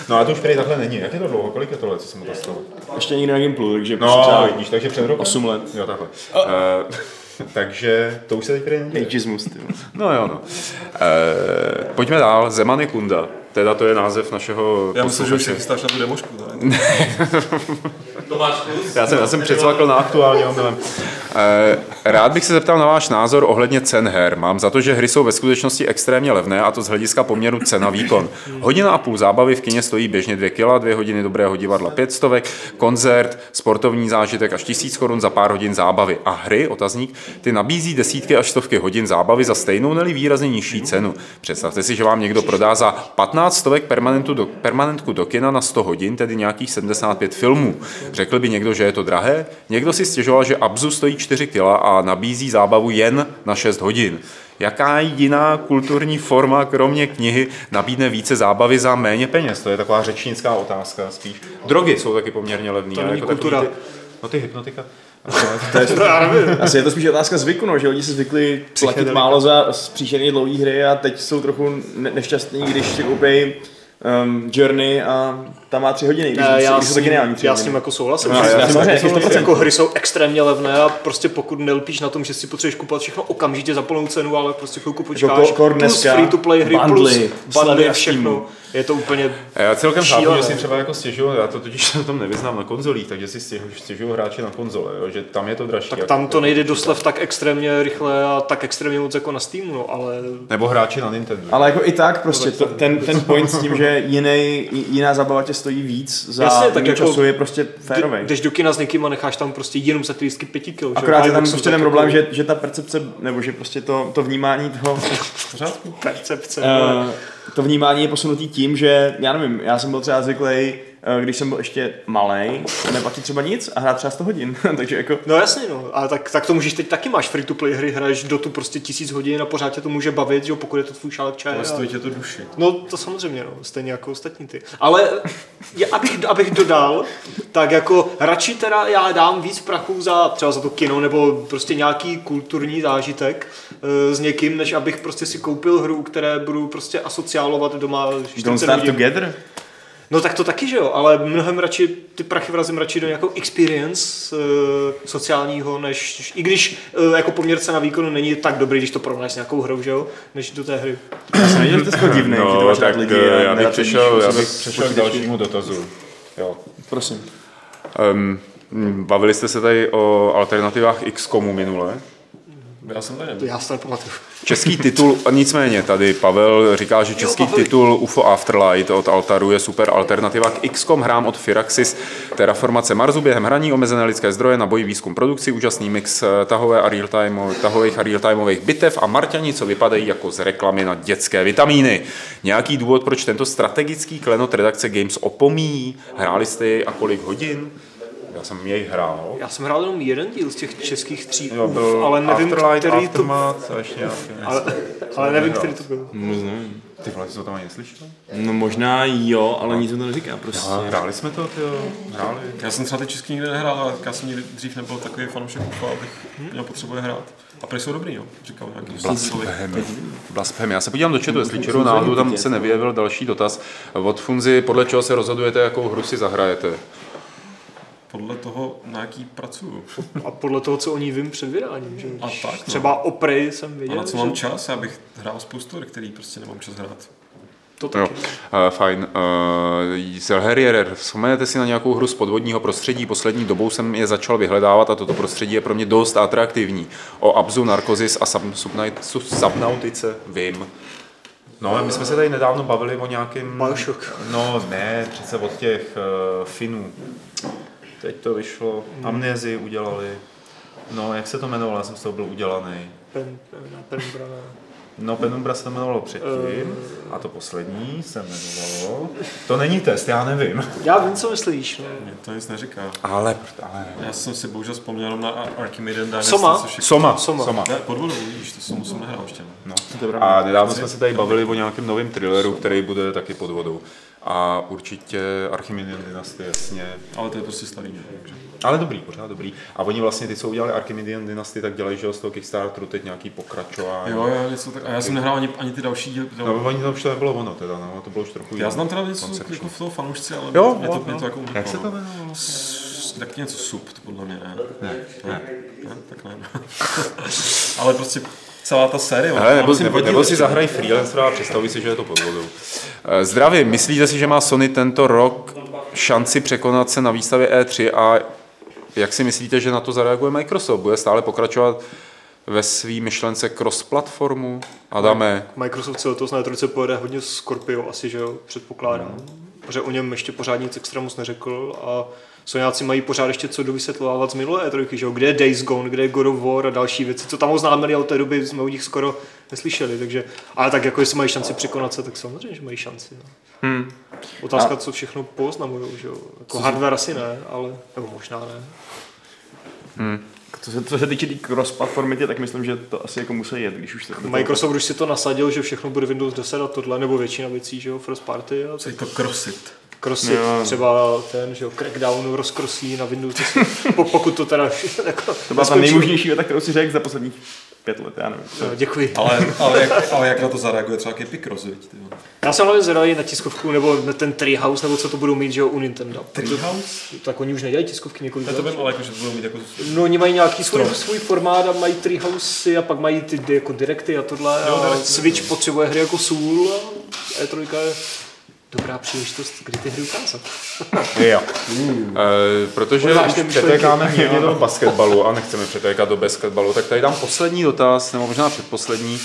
No a to už tady takhle není. Jak je to dlouho? Kolik je to let, co jsem mu to stalo? Ještě nikdy na Gimplu, takže no, třeba vidíš, takže před rokem. 8 let. Jo, takhle. Oh. Uh, takže to už se teď neděje. Ageismus, No jo, no. E, pojďme dál. Zemany Kunda. Teda to je název našeho... Já myslím, že už se chystáš na tu demošku. já jsem, já jsem předsvakl na aktuální omylem. Eh, rád bych se zeptal na váš názor ohledně cen her. Mám za to, že hry jsou ve skutečnosti extrémně levné a to z hlediska poměru cena výkon. Hodina a půl zábavy v kině stojí běžně 2 kg, dvě hodiny dobrého divadla 5 stovek, koncert, sportovní zážitek až tisíc korun za pár hodin zábavy. A hry, otazník, ty nabízí desítky až stovky hodin zábavy za stejnou, neli výrazně nižší cenu. Představte si, že vám někdo prodá za 15 stovek permanentu do, permanentku do kina na 100 hodin, tedy nějakých 75 filmů. Řekl by někdo, že je to drahé? Někdo si stěžoval, že Abzu stojí 4 kg a nabízí zábavu jen na 6 hodin. Jaká jiná kulturní forma, kromě knihy, nabídne více zábavy za méně peněz? To je taková řečnická otázka spíš. Drogy jsou taky poměrně levné. To není jako kultura. Ty, no ty hypnotika. to je, asi je to spíš otázka zvyku, no, že lidi se zvykli platit málo za příšerně dlouhé hry a teď jsou trochu nešťastní, když si koupí um, Journey a tam má tři hodiny, ne, já, s ním, já s ním jako souhlasím. No, já, já, já, já, já, jako hry jsou extrémně levné a prostě pokud nelpíš na tom, že si potřebuješ kupovat všechno okamžitě za plnou cenu, ale prostě chvilku počkáš, jako plus free to play hry, bundly, plus bundly a všechno. Je to úplně Já celkem chápu, že si třeba jako stěžuju, já to totiž se tom nevyznám na konzolích, takže si stěžuju, hráči na konzole, jo, že tam je to dražší. Tak tam to nejde doslev tak extrémně rychle a tak extrémně moc jako na Steamu, no, ale... Nebo hráči na Nintendo. Ale jako i tak prostě to, ten, ten point s tím, že jiný, jiná zabava tě stojí víc za Jasně, tak jako času je prostě férový. Jdeš do kina s někým a necháš tam prostě jenom za ty lístky pěti kil. Akorát je tam prostě ten problém, že, že ta percepce, nebo že prostě to, to vnímání toho... Percepce. Uh, to vnímání je posunutý tím, že já nevím, já jsem byl třeba zvyklý když jsem byl ještě malý, neplatí třeba nic a hrát třeba 100 hodin. Takže jako... No jasně, no. A tak, tak to můžeš teď taky máš free to play hry, hraješ do tu prostě tisíc hodin a pořád tě to může bavit, že pokud je to tvůj šálek čaje. Ale stojí tě to duši. No to samozřejmě, no. Stejně jako ostatní ty. Ale já, abych, abych dodal, tak jako radši teda já dám víc prachu za třeba za to kino nebo prostě nějaký kulturní zážitek uh, s někým, než abych prostě si koupil hru, které budu prostě asociálovat doma. Don't start together? No tak to taky, že jo, ale mnohem radši ty prachy vrazím radši do nějakou experience uh, sociálního, než, i když uh, jako poměrce na výkonu není tak dobrý, když to porovnáš s nějakou hrou, že jo, než do té hry. Já jsem nevěděl, že to je divný, no, tak lidi eh, já bych přešel, já bych přešel k dalšímu dotazu. Jo. Prosím. Um, bavili jste se tady o alternativách XCOMu minule. Já jsem tady nebyl. Já se nepamatuju. Český titul, nicméně tady Pavel říká, že český jo, titul UFO Afterlight od Altaru je super alternativa k XCOM hrám od Firaxis, terraformace Marsu během hraní, omezené lidské zdroje na boji výzkum produkci, úžasný mix eh, tahové a real time, tahových a real-timeových bitev a Marťani, co vypadají jako z reklamy na dětské vitamíny. Nějaký důvod, proč tento strategický klenot redakce Games opomíjí? Hráli jste a kolik hodin? Já jsem jej hrál. Já jsem hrál jenom jeden díl z těch českých tří, jo, byl ale nevím, Afterlight, který Aftermath, to... a ještě nějaký. Ale, ale nevím, který to byl. Nevím. Ty vole, jsi to tam ani neslyšel? No možná jo, ale nic to neříká prostě. Já, hráli jsme to, jo. Hráli. Já jsem třeba ty český nikdy nehrál, ale já jsem nikdy dřív nebyl takový fanoušek UFA, abych měl potřebuje hrát. A prý jsou dobrý, jo, říkal nějaký Blasphemy. Blasphemy. Já se podívám do chatu, jestli čeru náhodou tam se nevyjevil další dotaz. Od Funzi, podle čeho se rozhodujete, jakou hru si zahrajete? Podle toho, na jaký pracuju. A podle toho, co o ní vím před vydáním. Že? A tak, no. Třeba o Prey jsem viděl. A na co že... mám čas? Já bych hrál spoustu který prostě nemám čas hrát. To taky. Jo, uh, fajn. Uh, Selherier, vzpomenete si na nějakou hru z podvodního prostředí? Poslední dobou jsem je začal vyhledávat a toto prostředí je pro mě dost atraktivní. O Abzu, Narkozis a Subnautice vím. No, my jsme se tady nedávno bavili o nějakém... Bioshock. No, ne, přece od těch uh, Finů. Teď to vyšlo, hmm. amnézi udělali. No, jak se to jmenovalo, já jsem z toho byl udělaný. Pen, pen, pen, No, Penumbra se to jmenovalo předtím a to poslední se jmenovalo... To není test, já nevím. Já vím, co myslíš. No. Mě to nic neříká. Ale, ale Já jsem si bohužel vzpomněl na Archimedean Dynasty. Soma? Což je... Soma. Soma. Soma. Ne, pod vodou, vidíš, to jsem, jsem nehrál ještě. No. A nedávno jsme se tady bavili o nějakém novém thrilleru, který bude taky pod vodou. A určitě Archimedean Dynasty, jasně. Ale to je prostě starý. Takže. Ale dobrý, pořád dobrý. A oni vlastně, ty, co udělali Archimedean Dynasty, tak dělají, že z toho Kickstarteru teď nějaký pokračování. Jo, jo, něco tak. A já jsem nehrál ani, ani ty další díly. No, oni tam už to nebylo ono teda, no, to bylo už trochu Já znám teda něco jako v toho fanoušci, ale jo, mě, to, to, mě to jako uniklo. Jak se to jmenovalo? Tak něco sub, to podle mě ne. Ne, ne. ne tak ne. ale prostě celá ta série. Hele, nebo, nebo, nebo si zahraj freelancer a představí si, že je to pod vodou. Eh, Zdravím, myslíte si, že má Sony tento rok šanci překonat se na výstavě E3 a jak si myslíte, že na to zareaguje Microsoft? Bude stále pokračovat ve svý myšlence cross-platformu? Adame? Microsoft se letos na E3 pojede hodně Scorpio asi, že jo, předpokládám. Hmm. Protože o něm ještě pořád nic extra moc neřekl a Soňáci mají pořád ještě co dovysvětlovat z minulé trojky, že jo? kde je Days Gone, kde je God of War a další věci, co tam oznámili, ale od té doby jsme o nich skoro neslyšeli, takže, ale tak jako jestli mají šanci překonat se, tak samozřejmě, že mají šanci. No. Hmm. Otázka, a... co všechno poznamujou, že jo? Jako hardware asi ne, ale, nebo možná ne. Hmm. Co se, co se týče té cross platformity, tak myslím, že to asi jako musí jet, když už se... Microsoft už si to nasadil, že všechno bude Windows 10 a tohle, nebo většina věcí, že jo, first party. A Co je to crossit? Crossit, jo. třeba ten, že jo, Crackdown rozkrosí na Windows 10, pokud to teda jako To byla ta nejmožnější věta, kterou si řekl za posledních pět let, já nevím. No, děkuji. Ale, ale, jak, ale jak na to zareaguje třeba Kepy Cross? Já jsem hlavně zvědavý na tiskovku, nebo na ten Treehouse, nebo co to budou mít, že jo, u Nintendo. Treehouse? Tak oni už nedělají tiskovky několik Já to let. vím, ale jako, že to budou mít jako... No, oni mají nějaký svůj, svůj formát a mají Treehouse a pak mají ty jako direkty a tohle. Jo, a Switch potřebuje hry jako Soul a E3 je dobrá příležitost, kdy ty hry ukázat. Jo. E, protože už přetékáme hodně do basketbalu a nechceme přetékat do basketbalu, tak tady dám poslední dotaz, nebo možná předposlední.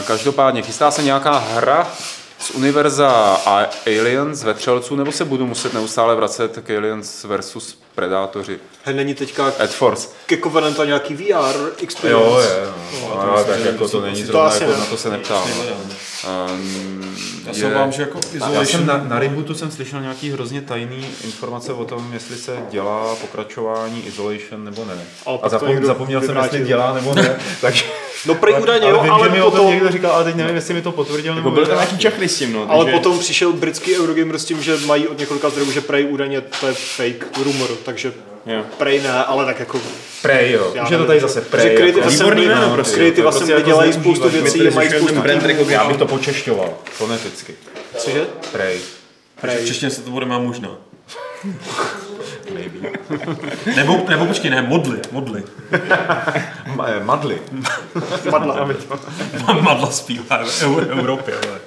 E, každopádně, chystá se nějaká hra z univerza A- Aliens, vetřelců, nebo se budu muset neustále vracet k Aliens versus Predátoři? He, není teďka Ad Force. ke Covenanta nějaký VR experience. Jo, je, no. no, tak jako to není to zrovna, asi jako ne. na to se neptám. Um, Já se obávám, že jako já jsem na, na Rebootu jsem slyšel nějaký hrozně tajný informace o tom, jestli se dělá pokračování Isolation nebo ne. Ale A to zapom, někdo zapomněl jsem, jestli dělá nebo ne. Takže, No prej údajně jo, vím, ale že mi o tom potom, někdo říkal, ale teď nevím, jestli mi to potvrdil nebo Jako byl tam vyvrátil. nějaký čachry s tím, no. ale potom přišel britský Eurogamer s tím, že mají od několika zdrojů, že prej údajně to je fake rumor, takže Jo. prej ne, ale tak jako Prej, jo. Já Už je to tady zase Že Prej. Creative jako- Výborný jméno, no, prostě. Creative To prostě Assembly jako dělají spoustu věcí, mají spoustu brand týmů. Já bych to počešťoval, foneticky. Cože? Prej. V Prej. češtině se to bude má možná. Nebo, nebo počkej, ne, modly, modly. Eh, Madly. Padla. Madla zpívá v Eu- Evropě, ale.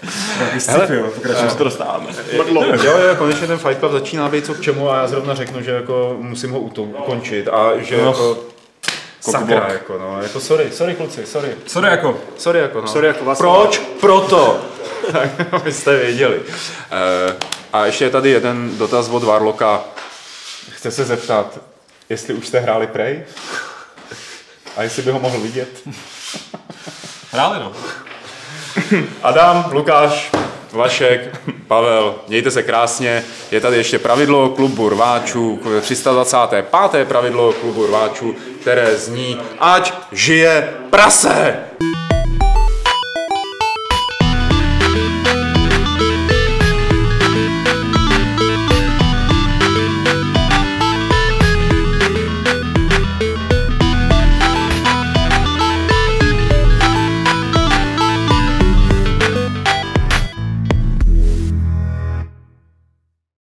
Sci-fi, jo, pokračujeme. to dostáváme. Padlo. Jo, jo, konečně ten Fight Club začíná být co k čemu a já zrovna řeknu, že jako musím ho ukončit a že No. jako sakra, jako no, jako sorry, sorry kluci, sorry, Sorry, jako, sorry jako no. Sorry, jako vás- Proč? Proto. tak abyste věděli. E, a ještě je tady jeden dotaz od Varloka. Chce se zeptat, jestli už jste hráli Prey? A jestli by ho mohl vidět? hráli no. Adam, Lukáš, Vašek, Pavel, mějte se krásně. Je tady ještě pravidlo klubu rváčů, 325. pravidlo klubu rváčů, které zní, ať žije prase!